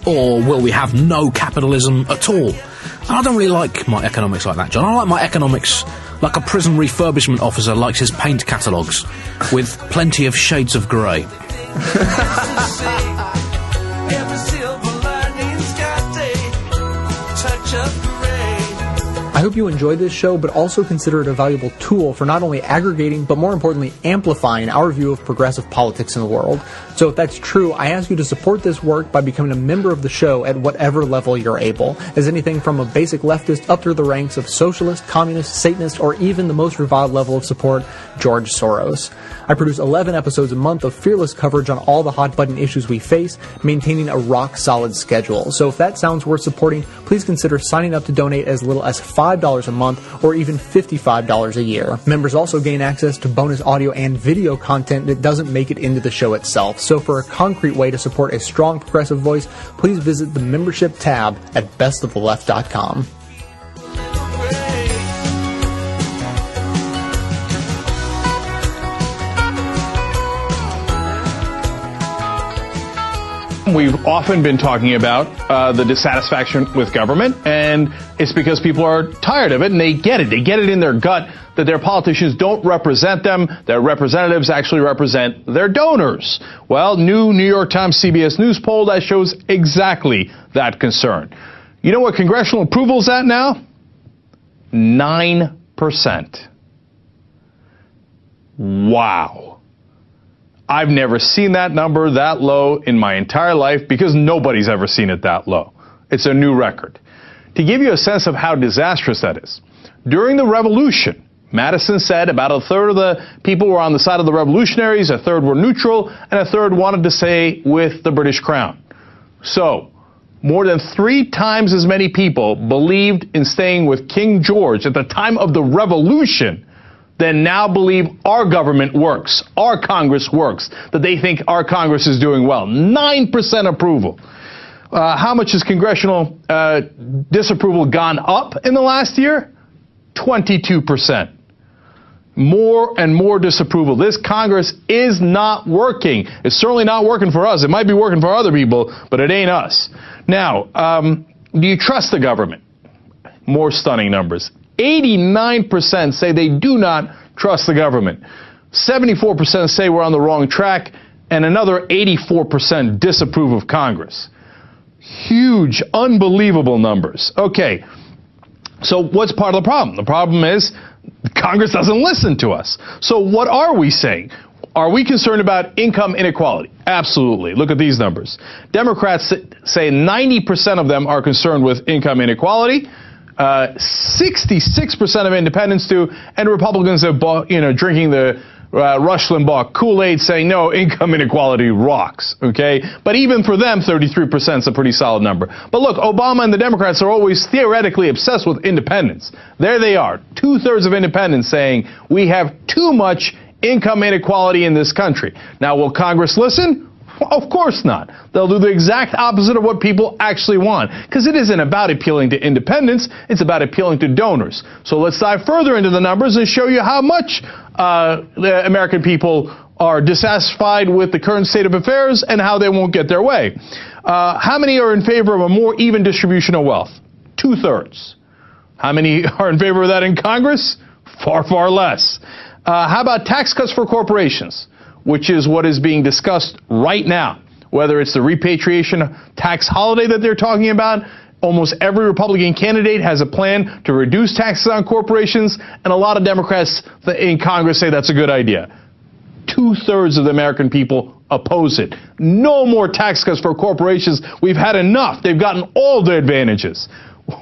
or will we have no capitalism at all? And I don't really like my economics like that, John. I like my economics like a prison refurbishment officer likes his paint catalogues, with plenty of shades of grey. I hope you enjoyed this show, but also consider it a valuable tool for not only aggregating, but more importantly, amplifying our view of progressive politics in the world. So if that's true, I ask you to support this work by becoming a member of the show at whatever level you're able, as anything from a basic leftist up through the ranks of socialist, communist, Satanist, or even the most reviled level of support, George Soros. I produce 11 episodes a month of fearless coverage on all the hot button issues we face, maintaining a rock solid schedule. So if that sounds worth supporting, please consider signing up to donate as little as $5 a month or even $55 a year. Members also gain access to bonus audio and video content that doesn't make it into the show itself. So for a concrete way to support a strong progressive voice, please visit the membership tab at bestoftheleft.com. We've often been talking about uh, the dissatisfaction with government, and it's because people are tired of it and they get it. They get it in their gut that their politicians don't represent them, their representatives actually represent their donors. Well, new New York Times CBS News poll that shows exactly that concern. You know what congressional approval is at now? 9%. Wow. I've never seen that number that low in my entire life because nobody's ever seen it that low. It's a new record. To give you a sense of how disastrous that is, during the revolution, Madison said about a third of the people were on the side of the revolutionaries, a third were neutral, and a third wanted to stay with the British crown. So, more than three times as many people believed in staying with King George at the time of the revolution than now believe our government works, our Congress works, that they think our Congress is doing well. 9% approval. Uh, how much has congressional uh, disapproval gone up in the last year? 22%. More and more disapproval. This Congress is not working. It's certainly not working for us. It might be working for other people, but it ain't us. Now, um, do you trust the government? More stunning numbers. 89% say they do not trust the government. 74% say we're on the wrong track, and another 84% disapprove of Congress. Huge, unbelievable numbers. Okay, so what's part of the problem? The problem is Congress doesn't listen to us. So what are we saying? Are we concerned about income inequality? Absolutely. Look at these numbers. Democrats say 90% of them are concerned with income inequality. Uh, 66% of independents do, and Republicans bought, you know, drinking the uh, Rush Limbaugh Kool-Aid saying, no, income inequality rocks, okay? But even for them, 33% is a pretty solid number. But look, Obama and the Democrats are always theoretically obsessed with independence. There they are, two-thirds of independents saying, we have too much income inequality in this country. Now, will Congress listen? Well, of course not. They'll do the exact opposite of what people actually want. Because it isn't about appealing to independents, it's about appealing to donors. So let's dive further into the numbers and show you how much uh, the American people are dissatisfied with the current state of affairs and how they won't get their way. Uh, how many are in favor of a more even distribution of wealth? Two thirds. How many are in favor of that in Congress? Far, far less. Uh, how about tax cuts for corporations? Which is what is being discussed right now. whether it's the repatriation tax holiday that they're talking about. Almost every Republican candidate has a plan to reduce taxes on corporations, and a lot of Democrats in Congress say that's a good idea. Two thirds of the American people oppose it. No more tax cuts for corporations. We've had enough. They've gotten all the advantages.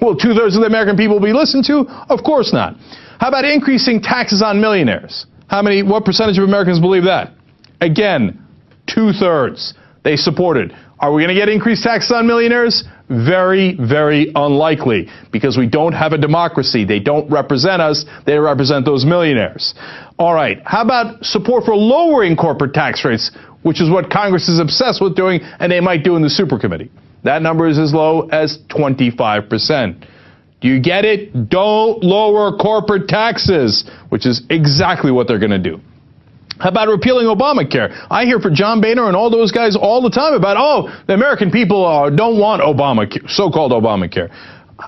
Will two thirds of the American people be listened to? Of course not. How about increasing taxes on millionaires? How many, what percentage of Americans believe that? Again, two thirds. They supported. Are we going to get increased taxes on millionaires? Very, very unlikely because we don't have a democracy. They don't represent us. They represent those millionaires. All right. How about support for lowering corporate tax rates, which is what Congress is obsessed with doing and they might do in the super committee? That number is as low as 25%. Do you get it? Don't lower corporate taxes, which is exactly what they're going to do. How about repealing Obamacare? I hear from John Boehner and all those guys all the time about, oh, the American people uh, don't want Obamacare, so-called Obamacare.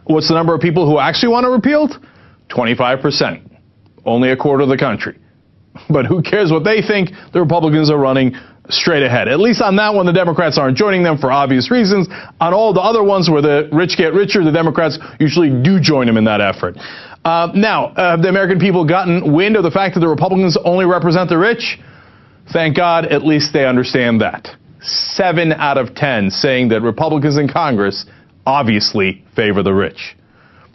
What's the number of people who actually want it repealed? 25%. Only a quarter of the country. But who cares what they think? The Republicans are running straight ahead. At least on that one, the Democrats aren't joining them for obvious reasons. On all the other ones where the rich get richer, the Democrats usually do join them in that effort. Uh, now, uh, have the American people gotten wind of the fact that the Republicans only represent the rich? Thank God, at least they understand that. Seven out of ten saying that Republicans in Congress obviously favor the rich.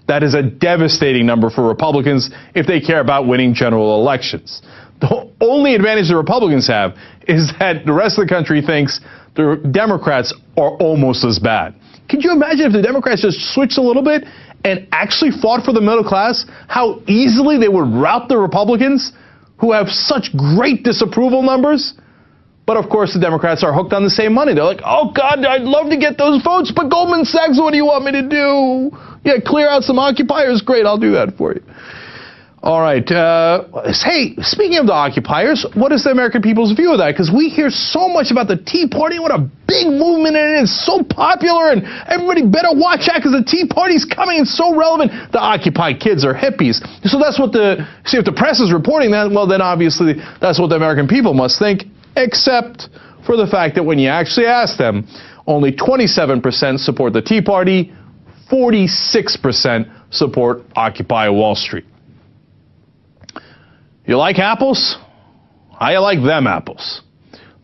That is a devastating number for Republicans if they care about winning general elections. The only advantage the Republicans have is that the rest of the country thinks the Democrats are almost as bad. Could you imagine if the Democrats just switched a little bit and actually fought for the middle class? How easily they would rout the Republicans who have such great disapproval numbers? But of course, the Democrats are hooked on the same money. They're like, oh God, I'd love to get those votes, but Goldman Sachs, what do you want me to do? Yeah, clear out some occupiers. Great, I'll do that for you. All right. Uh, hey, speaking of the occupiers, what is the American people's view of that? Because we hear so much about the Tea Party, what a big movement it is, so popular, and everybody better watch out because the Tea Party's coming and so relevant. The Occupy kids are hippies. So that's what the, see, if the press is reporting that, well, then obviously that's what the American people must think, except for the fact that when you actually ask them, only 27% support the Tea Party, 46% support Occupy Wall Street. You like apples? I like them apples.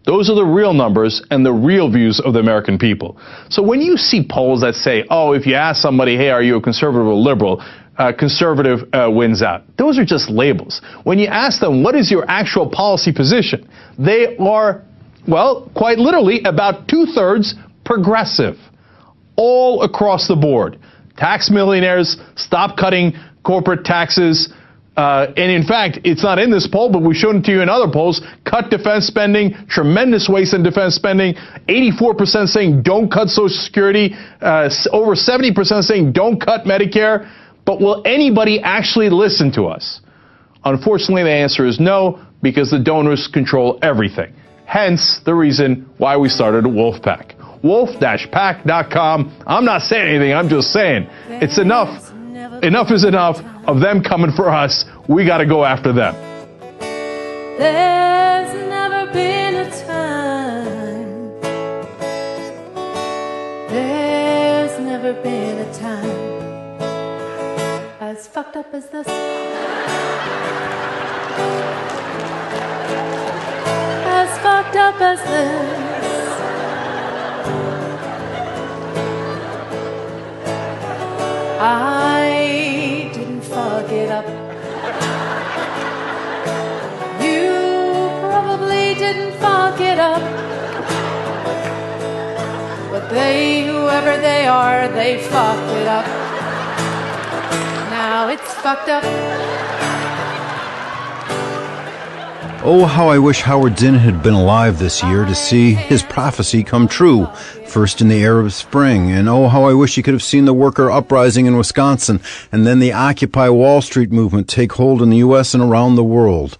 Those are the real numbers and the real views of the American people. So when you see polls that say, oh, if you ask somebody, hey, are you a conservative or liberal? Uh, conservative uh, wins out. Those are just labels. When you ask them, what is your actual policy position? They are, well, quite literally about two thirds progressive. All across the board. Tax millionaires, stop cutting corporate taxes, uh, and in fact, it's not in this poll, but we've shown it to you in other polls. Cut defense spending, tremendous waste in defense spending. 84% saying don't cut Social Security. Uh, over 70% saying don't cut Medicare. But will anybody actually listen to us? Unfortunately, the answer is no, because the donors control everything. Hence the reason why we started Wolf PAC. Wolf-pack.com. I'm not saying anything. I'm just saying it's enough. Enough is enough of them coming for us. We got to go after them. There's never been a time. There's never been a time as fucked up as this. As fucked up as this. I didn't fuck it up. But they, whoever they are, they fucked it up. Now it's fucked up. Oh, how I wish Howard Zinn had been alive this year to see his prophecy come true. First in the Arab Spring, and oh, how I wish he could have seen the worker uprising in Wisconsin, and then the Occupy Wall Street movement take hold in the U.S. and around the world.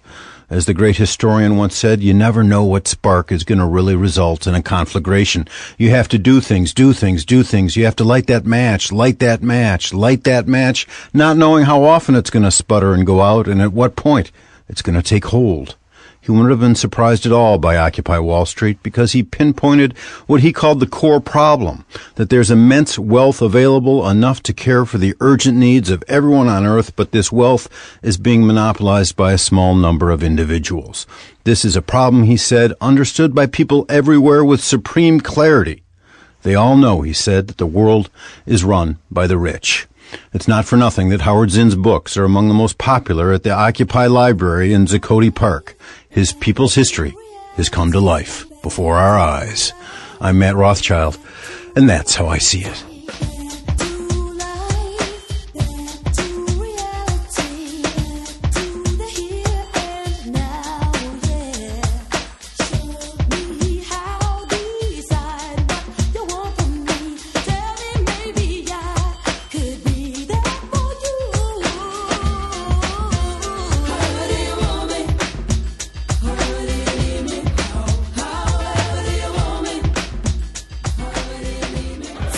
As the great historian once said, you never know what spark is going to really result in a conflagration. You have to do things, do things, do things. You have to light that match, light that match, light that match, not knowing how often it's going to sputter and go out and at what point it's going to take hold. He wouldn't have been surprised at all by Occupy Wall Street because he pinpointed what he called the core problem that there's immense wealth available enough to care for the urgent needs of everyone on earth, but this wealth is being monopolized by a small number of individuals. This is a problem, he said, understood by people everywhere with supreme clarity. They all know, he said, that the world is run by the rich. It's not for nothing that Howard Zinn's books are among the most popular at the Occupy Library in Zuccotti Park. His people's history has come to life before our eyes. I'm Matt Rothschild, and that's how I see it.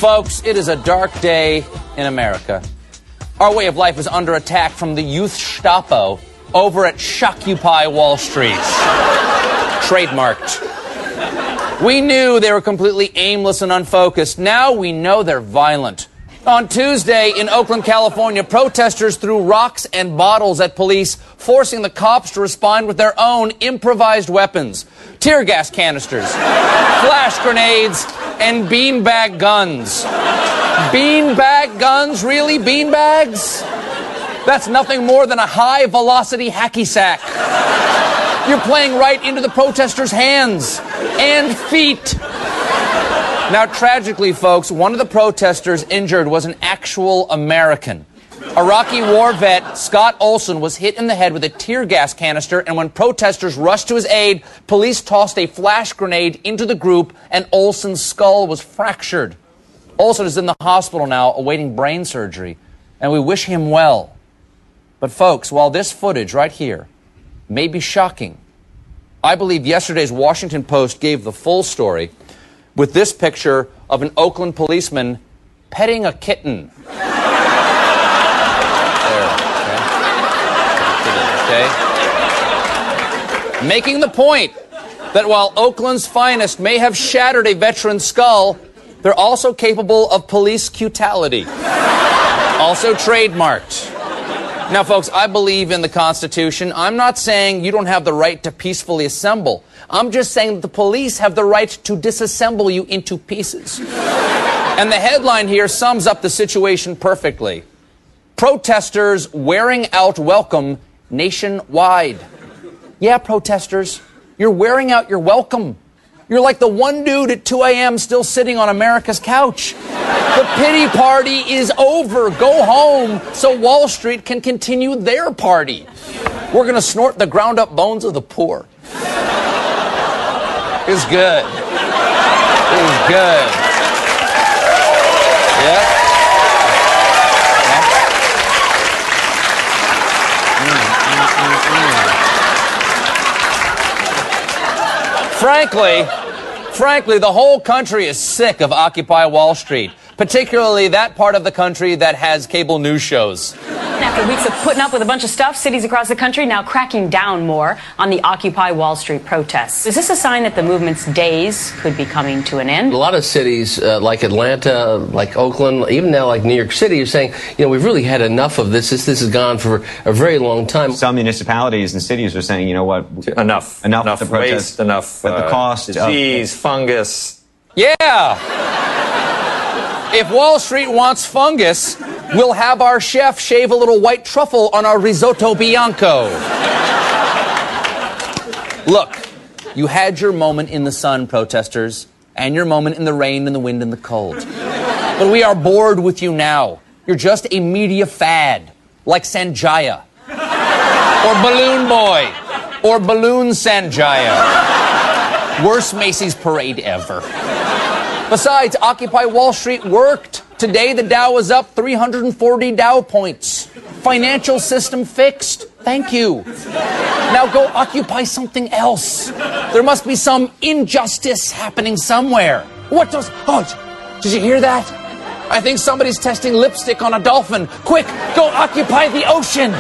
Folks, it is a dark day in America. Our way of life is under attack from the youth Stapo over at Shockupy Wall Street. Trademarked. We knew they were completely aimless and unfocused. Now we know they're violent. On Tuesday in Oakland, California, protesters threw rocks and bottles at police, forcing the cops to respond with their own improvised weapons tear gas canisters, flash grenades, and beanbag guns. Beanbag guns? Really? Beanbags? That's nothing more than a high velocity hacky sack. You're playing right into the protesters' hands and feet. Now, tragically, folks, one of the protesters injured was an actual American. Iraqi war vet Scott Olsen was hit in the head with a tear gas canister, and when protesters rushed to his aid, police tossed a flash grenade into the group, and Olsen's skull was fractured. Olsen is in the hospital now awaiting brain surgery, and we wish him well. But, folks, while this footage right here may be shocking, I believe yesterday's Washington Post gave the full story with this picture of an Oakland policeman petting a kitten. Okay? Making the point that while Oakland's finest may have shattered a veteran's skull, they're also capable of police cutality. also trademarked. Now, folks, I believe in the Constitution. I'm not saying you don't have the right to peacefully assemble. I'm just saying that the police have the right to disassemble you into pieces. and the headline here sums up the situation perfectly. Protesters wearing out welcome nationwide. Yeah, protesters, you're wearing out your welcome. You're like the one dude at 2 a.m. still sitting on America's couch. The pity party is over. Go home so Wall Street can continue their party. We're going to snort the ground up bones of the poor. It's good. It's good. Yeah. Frankly, frankly, the whole country is sick of Occupy Wall Street, particularly that part of the country that has cable news shows. After weeks of putting up with a bunch of stuff, cities across the country now cracking down more on the Occupy Wall Street protests. Is this a sign that the movement's days could be coming to an end? A lot of cities uh, like Atlanta, like Oakland, even now like New York City are saying, you know, we've really had enough of this. This, this has gone for a very long time. Some municipalities and cities are saying, you know what, enough, enough, enough with the protest, waste, enough with the uh, cost, of- disease, fungus. Yeah! If Wall Street wants fungus, we'll have our chef shave a little white truffle on our risotto bianco. Look, you had your moment in the sun, protesters, and your moment in the rain and the wind and the cold. But we are bored with you now. You're just a media fad, like Sanjaya, or Balloon Boy, or Balloon Sanjaya. Worst Macy's parade ever. Besides, Occupy Wall Street worked. Today, the Dow is up 340 Dow points. Financial system fixed. Thank you. Now go occupy something else. There must be some injustice happening somewhere. What does. Oh, did you hear that? I think somebody's testing lipstick on a dolphin. Quick, go occupy the ocean.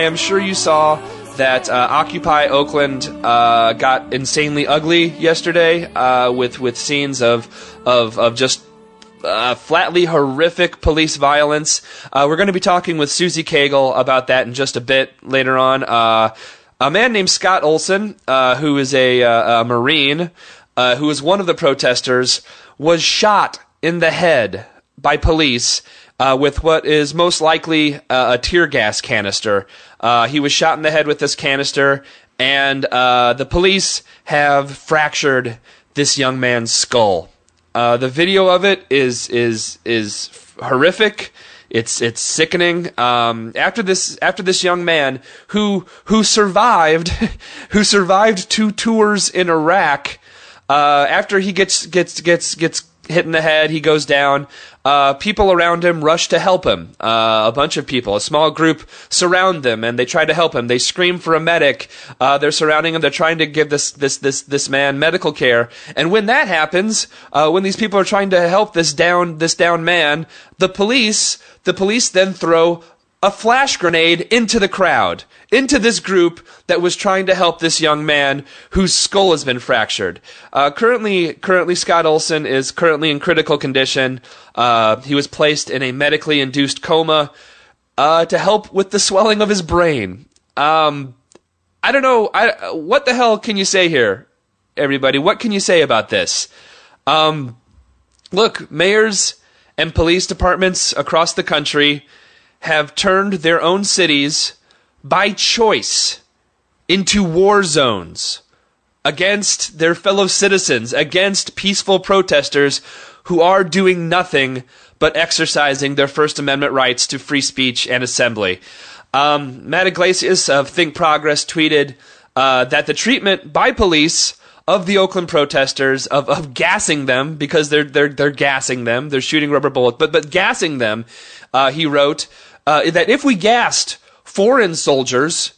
I am sure you saw that uh, Occupy Oakland uh, got insanely ugly yesterday uh, with with scenes of of of just uh, flatly horrific police violence. Uh, we're going to be talking with Susie Cagle about that in just a bit later on. Uh, a man named Scott Olsen, uh, who is a, uh, a Marine, uh, who is one of the protesters, was shot in the head by police. Uh, with what is most likely uh, a tear gas canister. Uh, he was shot in the head with this canister, and uh, the police have fractured this young man's skull. Uh, the video of it is is is horrific. It's it's sickening. Um, after this after this young man who who survived who survived two tours in Iraq. After he gets gets gets gets hit in the head, he goes down. Uh, people around him rush to help him. Uh, a bunch of people, a small group, surround them and they try to help him. They scream for a medic. Uh, they're surrounding him. They're trying to give this this this this man medical care. And when that happens, uh, when these people are trying to help this down this down man, the police the police then throw a flash grenade into the crowd, into this group that was trying to help this young man whose skull has been fractured. Uh, currently, currently Scott Olsen is currently in critical condition. Uh, he was placed in a medically induced coma uh, to help with the swelling of his brain. Um, I don't know. I, what the hell can you say here, everybody? What can you say about this? Um, look, mayors and police departments across the country have turned their own cities by choice into war zones against their fellow citizens, against peaceful protesters who are doing nothing but exercising their First Amendment rights to free speech and assembly. Um, Matt Yglesias of Think Progress tweeted uh, that the treatment by police of the Oakland protesters of, of gassing them because they're they're they're gassing them, they're shooting rubber bullets, but but gassing them, uh, he wrote uh, that if we gassed foreign soldiers,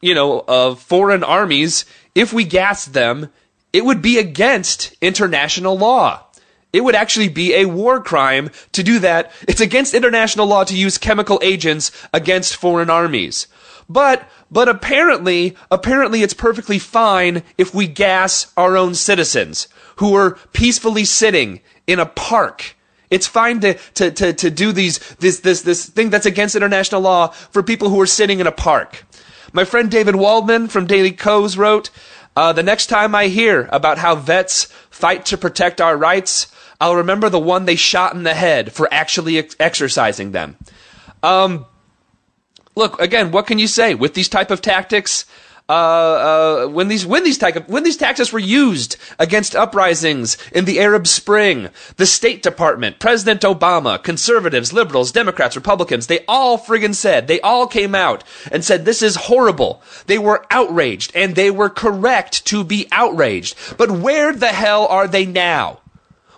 you know, of foreign armies, if we gassed them, it would be against international law. It would actually be a war crime to do that. It's against international law to use chemical agents against foreign armies. But, but apparently, apparently it's perfectly fine if we gas our own citizens who are peacefully sitting in a park. It's fine to, to, to, to do these, this, this, this thing that's against international law for people who are sitting in a park. My friend David Waldman from Daily Kos wrote, uh, the next time I hear about how vets fight to protect our rights, I'll remember the one they shot in the head for actually ex- exercising them. Um, look again. What can you say with these type of tactics? Uh, uh, when these when these of, when these tactics were used against uprisings in the Arab Spring, the State Department, President Obama, conservatives, liberals, Democrats, Republicans, they all friggin' said they all came out and said this is horrible. They were outraged and they were correct to be outraged. But where the hell are they now?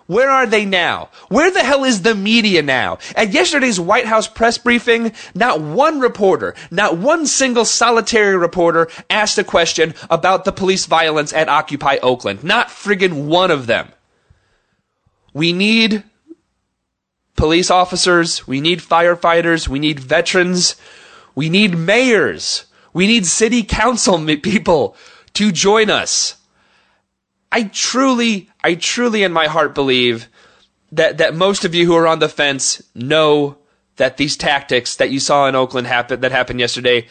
Where are they now? Where the hell is the media now? At yesterday's White House press briefing, not one reporter, not one single solitary reporter asked a question about the police violence at Occupy Oakland. Not friggin' one of them. We need police officers, we need firefighters, we need veterans, we need mayors, we need city council people to join us. I truly, I truly in my heart believe that, that most of you who are on the fence know that these tactics that you saw in Oakland happen, that happened yesterday,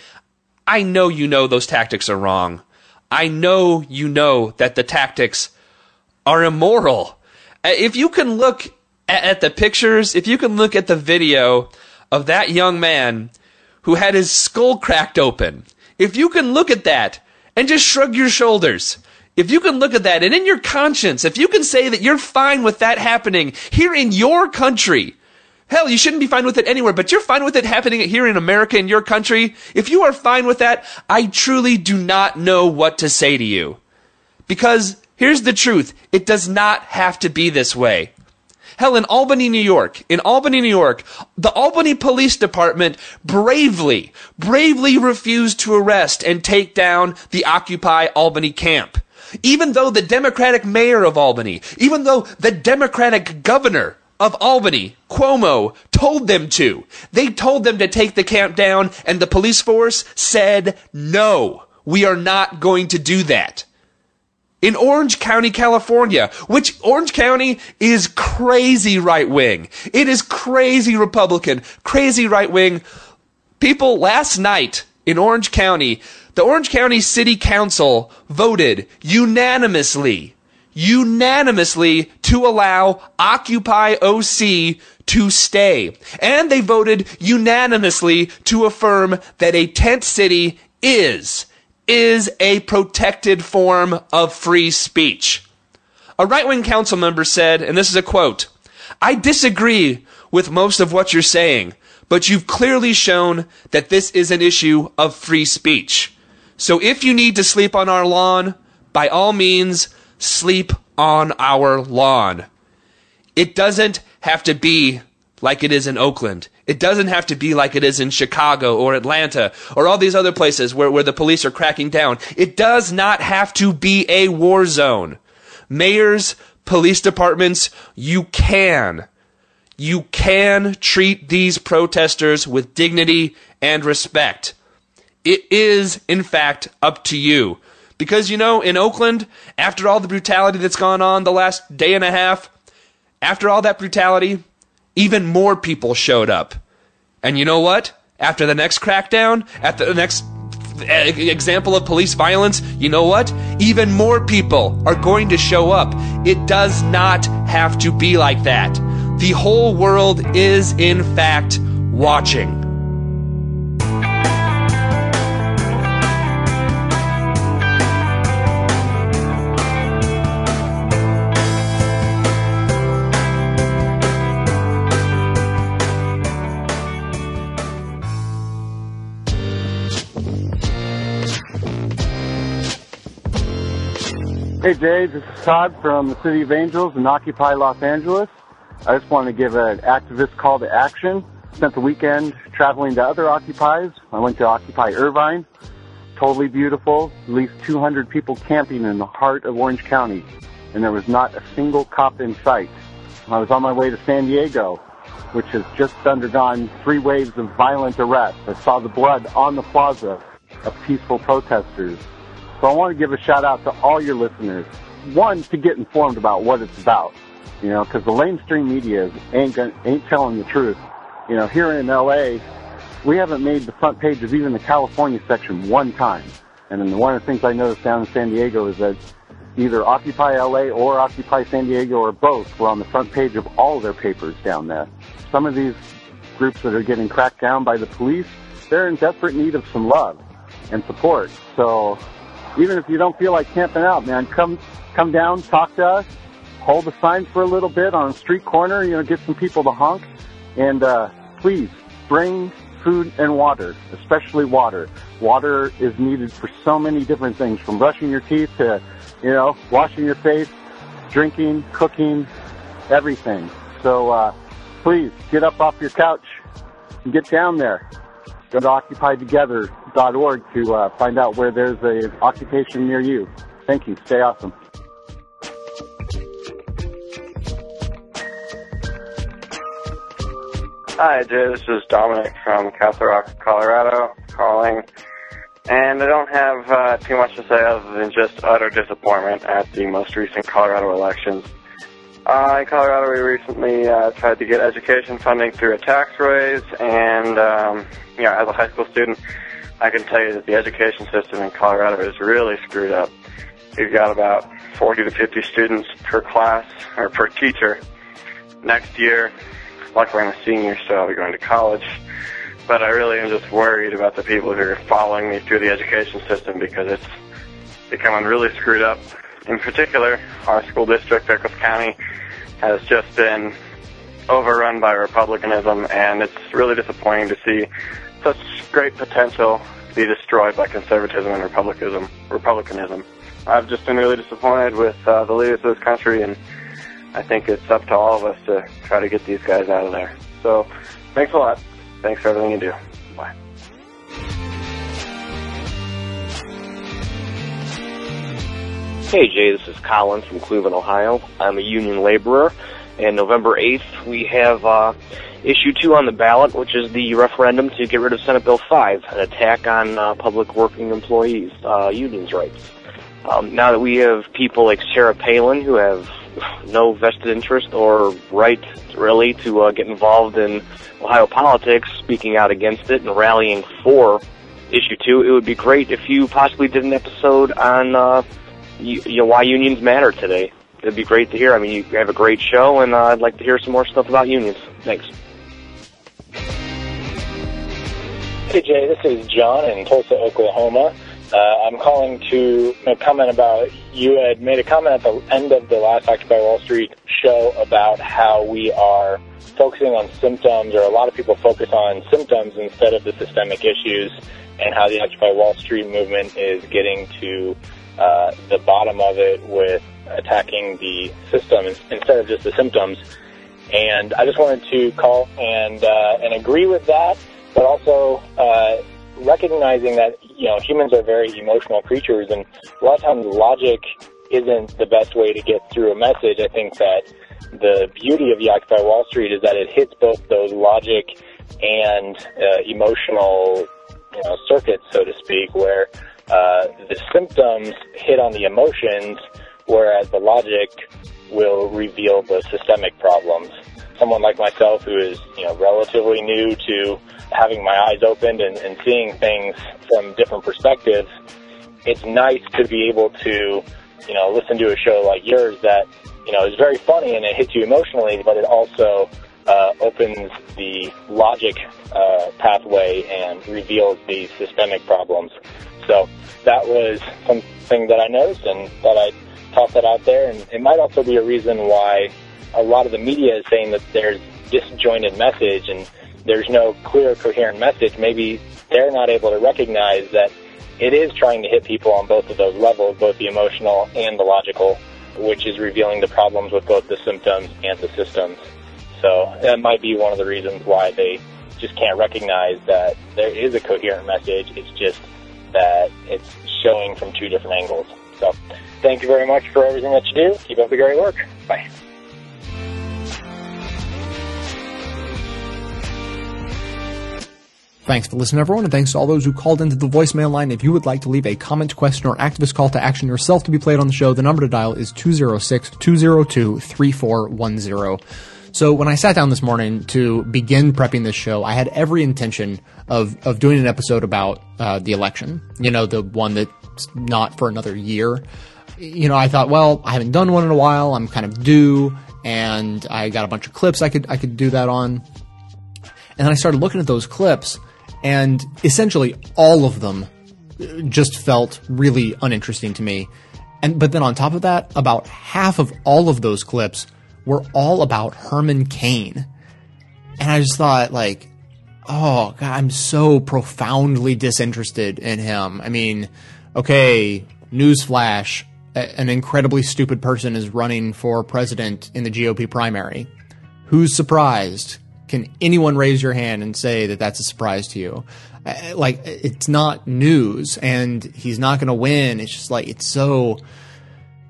I know you know those tactics are wrong. I know you know that the tactics are immoral. Uh, If you can look at, at the pictures, if you can look at the video of that young man who had his skull cracked open, if you can look at that and just shrug your shoulders, if you can look at that and in your conscience, if you can say that you're fine with that happening here in your country, hell, you shouldn't be fine with it anywhere, but you're fine with it happening here in America, in your country, if you are fine with that, I truly do not know what to say to you. Because here's the truth. It does not have to be this way. Hell, in Albany, New York, in Albany, New York, the Albany Police Department bravely, bravely refused to arrest and take down the Occupy Albany camp. Even though the Democratic mayor of Albany, even though the Democratic governor of Albany, Cuomo, told them to. They told them to take the camp down, and the police force said, no, we are not going to do that. In Orange County, California, which Orange County is crazy right wing. It is crazy Republican, crazy right wing. People last night in Orange County, the Orange County City Council voted unanimously, unanimously to allow Occupy OC to stay. And they voted unanimously to affirm that a tent city is, is a protected form of free speech. A right wing council member said, and this is a quote, I disagree with most of what you're saying, but you've clearly shown that this is an issue of free speech. So if you need to sleep on our lawn, by all means, sleep on our lawn. It doesn't have to be like it is in Oakland. It doesn't have to be like it is in Chicago or Atlanta or all these other places where, where the police are cracking down. It does not have to be a war zone. Mayors, police departments, you can. You can treat these protesters with dignity and respect. It is, in fact, up to you. Because, you know, in Oakland, after all the brutality that's gone on the last day and a half, after all that brutality, even more people showed up. And you know what? After the next crackdown, at the next example of police violence, you know what? Even more people are going to show up. It does not have to be like that. The whole world is, in fact, watching. Hey Jay, this is Todd from the City of Angels and Occupy Los Angeles. I just wanted to give an activist call to action. Spent the weekend traveling to other Occupies. I went to Occupy Irvine. Totally beautiful. At least 200 people camping in the heart of Orange County. And there was not a single cop in sight. I was on my way to San Diego, which has just undergone three waves of violent arrests. I saw the blood on the plaza of peaceful protesters. So I want to give a shout out to all your listeners. One, to get informed about what it's about, you know, because the mainstream media ain't ain't telling the truth. You know, here in LA, we haven't made the front page of even the California section one time. And then one of the things I noticed down in San Diego is that either Occupy LA or Occupy San Diego or both were on the front page of all their papers down there. Some of these groups that are getting cracked down by the police, they're in desperate need of some love and support. So even if you don't feel like camping out, man, come come down, talk to us, hold a sign for a little bit on a street corner, you know, get some people to honk, and uh, please bring food and water, especially water. Water is needed for so many different things, from brushing your teeth to, you know, washing your face, drinking, cooking, everything. So uh, please get up off your couch and get down there. Go to occupytogether.org to uh, find out where there's a occupation near you. Thank you. Stay awesome. Hi, Jay. This is Dominic from Castle Rock, Colorado, calling. And I don't have uh, too much to say other than just utter disappointment at the most recent Colorado elections. Uh, in Colorado, we recently uh, tried to get education funding through a tax raise, and um, you know, as a high school student, I can tell you that the education system in Colorado is really screwed up. We've got about 40 to 50 students per class or per teacher. Next year, luckily I'm a senior, so I'll be going to college. But I really am just worried about the people who are following me through the education system because it's becoming really screwed up. In particular, our school district, Faircliff County, has just been overrun by republicanism, and it's really disappointing to see such great potential to be destroyed by conservatism and republicanism. Republicanism. I've just been really disappointed with uh, the leaders of this country, and I think it's up to all of us to try to get these guys out of there. So, thanks a lot. Thanks for everything you do. Bye. Hey Jay, this is Colin from Cleveland, Ohio. I'm a union laborer, And November 8th, we have uh, issue two on the ballot, which is the referendum to get rid of Senate Bill 5, an attack on uh, public working employees, uh, unions' rights. Um, now that we have people like Sarah Palin who have no vested interest or right really to uh, get involved in Ohio politics, speaking out against it and rallying for issue two, it would be great if you possibly did an episode on uh, you, you know, why unions matter today. It'd be great to hear. I mean, you have a great show, and uh, I'd like to hear some more stuff about unions. Thanks. Hey Jay, this is John in Tulsa, Oklahoma. Uh, I'm calling to make a comment about you had made a comment at the end of the last Occupy Wall Street show about how we are focusing on symptoms, or a lot of people focus on symptoms instead of the systemic issues, and how the Occupy Wall Street movement is getting to uh, the bottom of it with attacking the system instead of just the symptoms. And I just wanted to call and uh, and agree with that, but also uh, recognizing that you know humans are very emotional creatures, and a lot of times logic isn't the best way to get through a message. I think that the beauty of the Occupy Wall Street is that it hits both those logic and uh, emotional you know circuits, so to speak, where uh, the symptoms hit on the emotions, whereas the logic will reveal the systemic problems. Someone like myself who is, you know, relatively new to having my eyes opened and, and seeing things from different perspectives, it's nice to be able to, you know, listen to a show like yours that, you know, is very funny and it hits you emotionally, but it also uh, opens the logic uh, pathway and reveals the systemic problems. So that was something that I noticed and thought I'd toss that out there. And it might also be a reason why a lot of the media is saying that there's disjointed message and there's no clear, coherent message. Maybe they're not able to recognize that it is trying to hit people on both of those levels, both the emotional and the logical, which is revealing the problems with both the symptoms and the systems. So that might be one of the reasons why they just can't recognize that there is a coherent message. It's just that it's showing from two different angles. So thank you very much for everything that you do. Keep up the great work. Bye. Thanks for listening, everyone, and thanks to all those who called into the voicemail line. If you would like to leave a comment, question, or activist call to action yourself to be played on the show, the number to dial is 206-202-3410. So when I sat down this morning to begin prepping this show, I had every intention of, of doing an episode about uh, the election. You know, the one that's not for another year. You know, I thought, well, I haven't done one in a while. I'm kind of due, and I got a bunch of clips I could I could do that on. And then I started looking at those clips, and essentially all of them just felt really uninteresting to me. And but then on top of that, about half of all of those clips were all about Herman Cain. And I just thought like, oh god, I'm so profoundly disinterested in him. I mean, okay, newsflash, an incredibly stupid person is running for president in the GOP primary. Who's surprised? Can anyone raise your hand and say that that's a surprise to you? Uh, Like, it's not news and he's not going to win. It's just like, it's so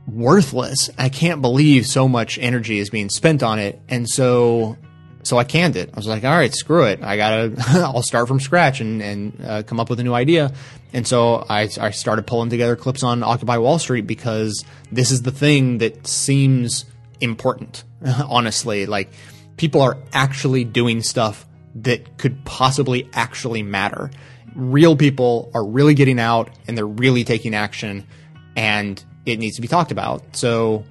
worthless. I can't believe so much energy is being spent on it. And so, so I canned it. I was like, all right, screw it. I gotta, I'll start from scratch and, and uh, come up with a new idea. And so I, I started pulling together clips on Occupy Wall Street because this is the thing that seems important, honestly. Like, people are actually doing stuff that could possibly actually matter. Real people are really getting out and they're really taking action and it needs to be talked about. So,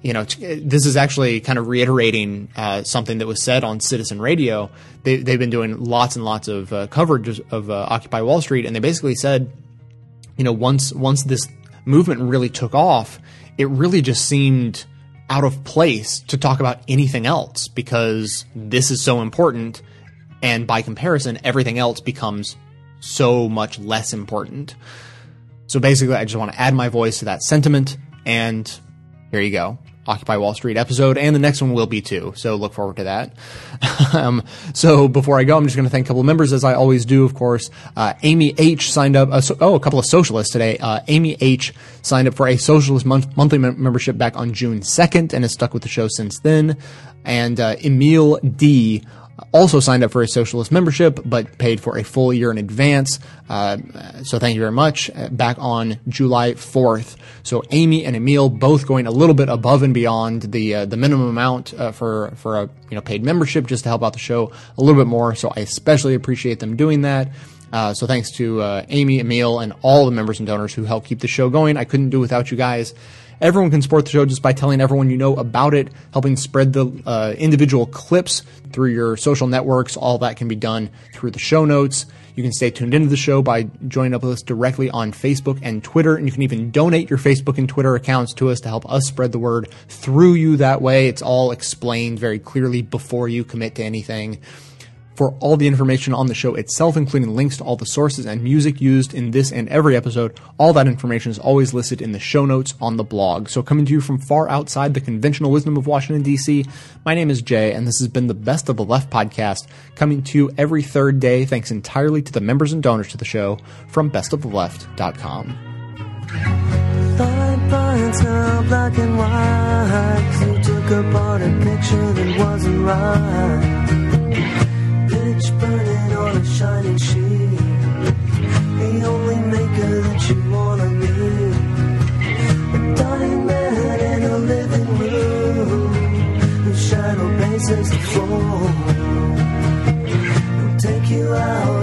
you know, this is actually kind of reiterating uh, something that was said on Citizen Radio. They, they've been doing lots and lots of uh, coverage of uh, Occupy Wall Street, and they basically said, you know, once once this movement really took off, it really just seemed out of place to talk about anything else because this is so important, and by comparison, everything else becomes so much less important. So basically, I just want to add my voice to that sentiment, and here you go. Occupy Wall Street episode, and the next one will be too. So look forward to that. um, so before I go, I'm just going to thank a couple of members, as I always do. Of course, uh, Amy H signed up. Uh, so, oh, a couple of socialists today. Uh, Amy H signed up for a socialist month, monthly mem- membership back on June 2nd, and has stuck with the show since then. And uh, Emil D also signed up for a socialist membership, but paid for a full year in advance. Uh, so thank you very much. Uh, back on July 4th. So Amy and Emil both going a little bit above and beyond the uh, the minimum amount uh, for for a you know paid membership just to help out the show a little bit more. So I especially appreciate them doing that. Uh, so thanks to uh, Amy, Emil, and all the members and donors who help keep the show going. I couldn't do it without you guys. Everyone can support the show just by telling everyone you know about it, helping spread the uh, individual clips through your social networks. All that can be done through the show notes. You can stay tuned into the show by joining up with us directly on Facebook and Twitter, and you can even donate your Facebook and Twitter accounts to us to help us spread the word through you that way. It's all explained very clearly before you commit to anything for all the information on the show itself, including links to all the sources and music used in this and every episode. All that information is always listed in the show notes on the blog. So, coming to you from far outside the conventional wisdom of Washington, D.C., my name is Jay, and this has been the Best of the Left podcast, coming to you every third day, thanks entirely to the members and donors to the show from bestoftheleft.com. Thought black and white. So took apart a picture that wasn't right burning on a shining sheet. The only maker that you wanna meet. A dying man in a living room. Whose shadow bases the floor. will take you out.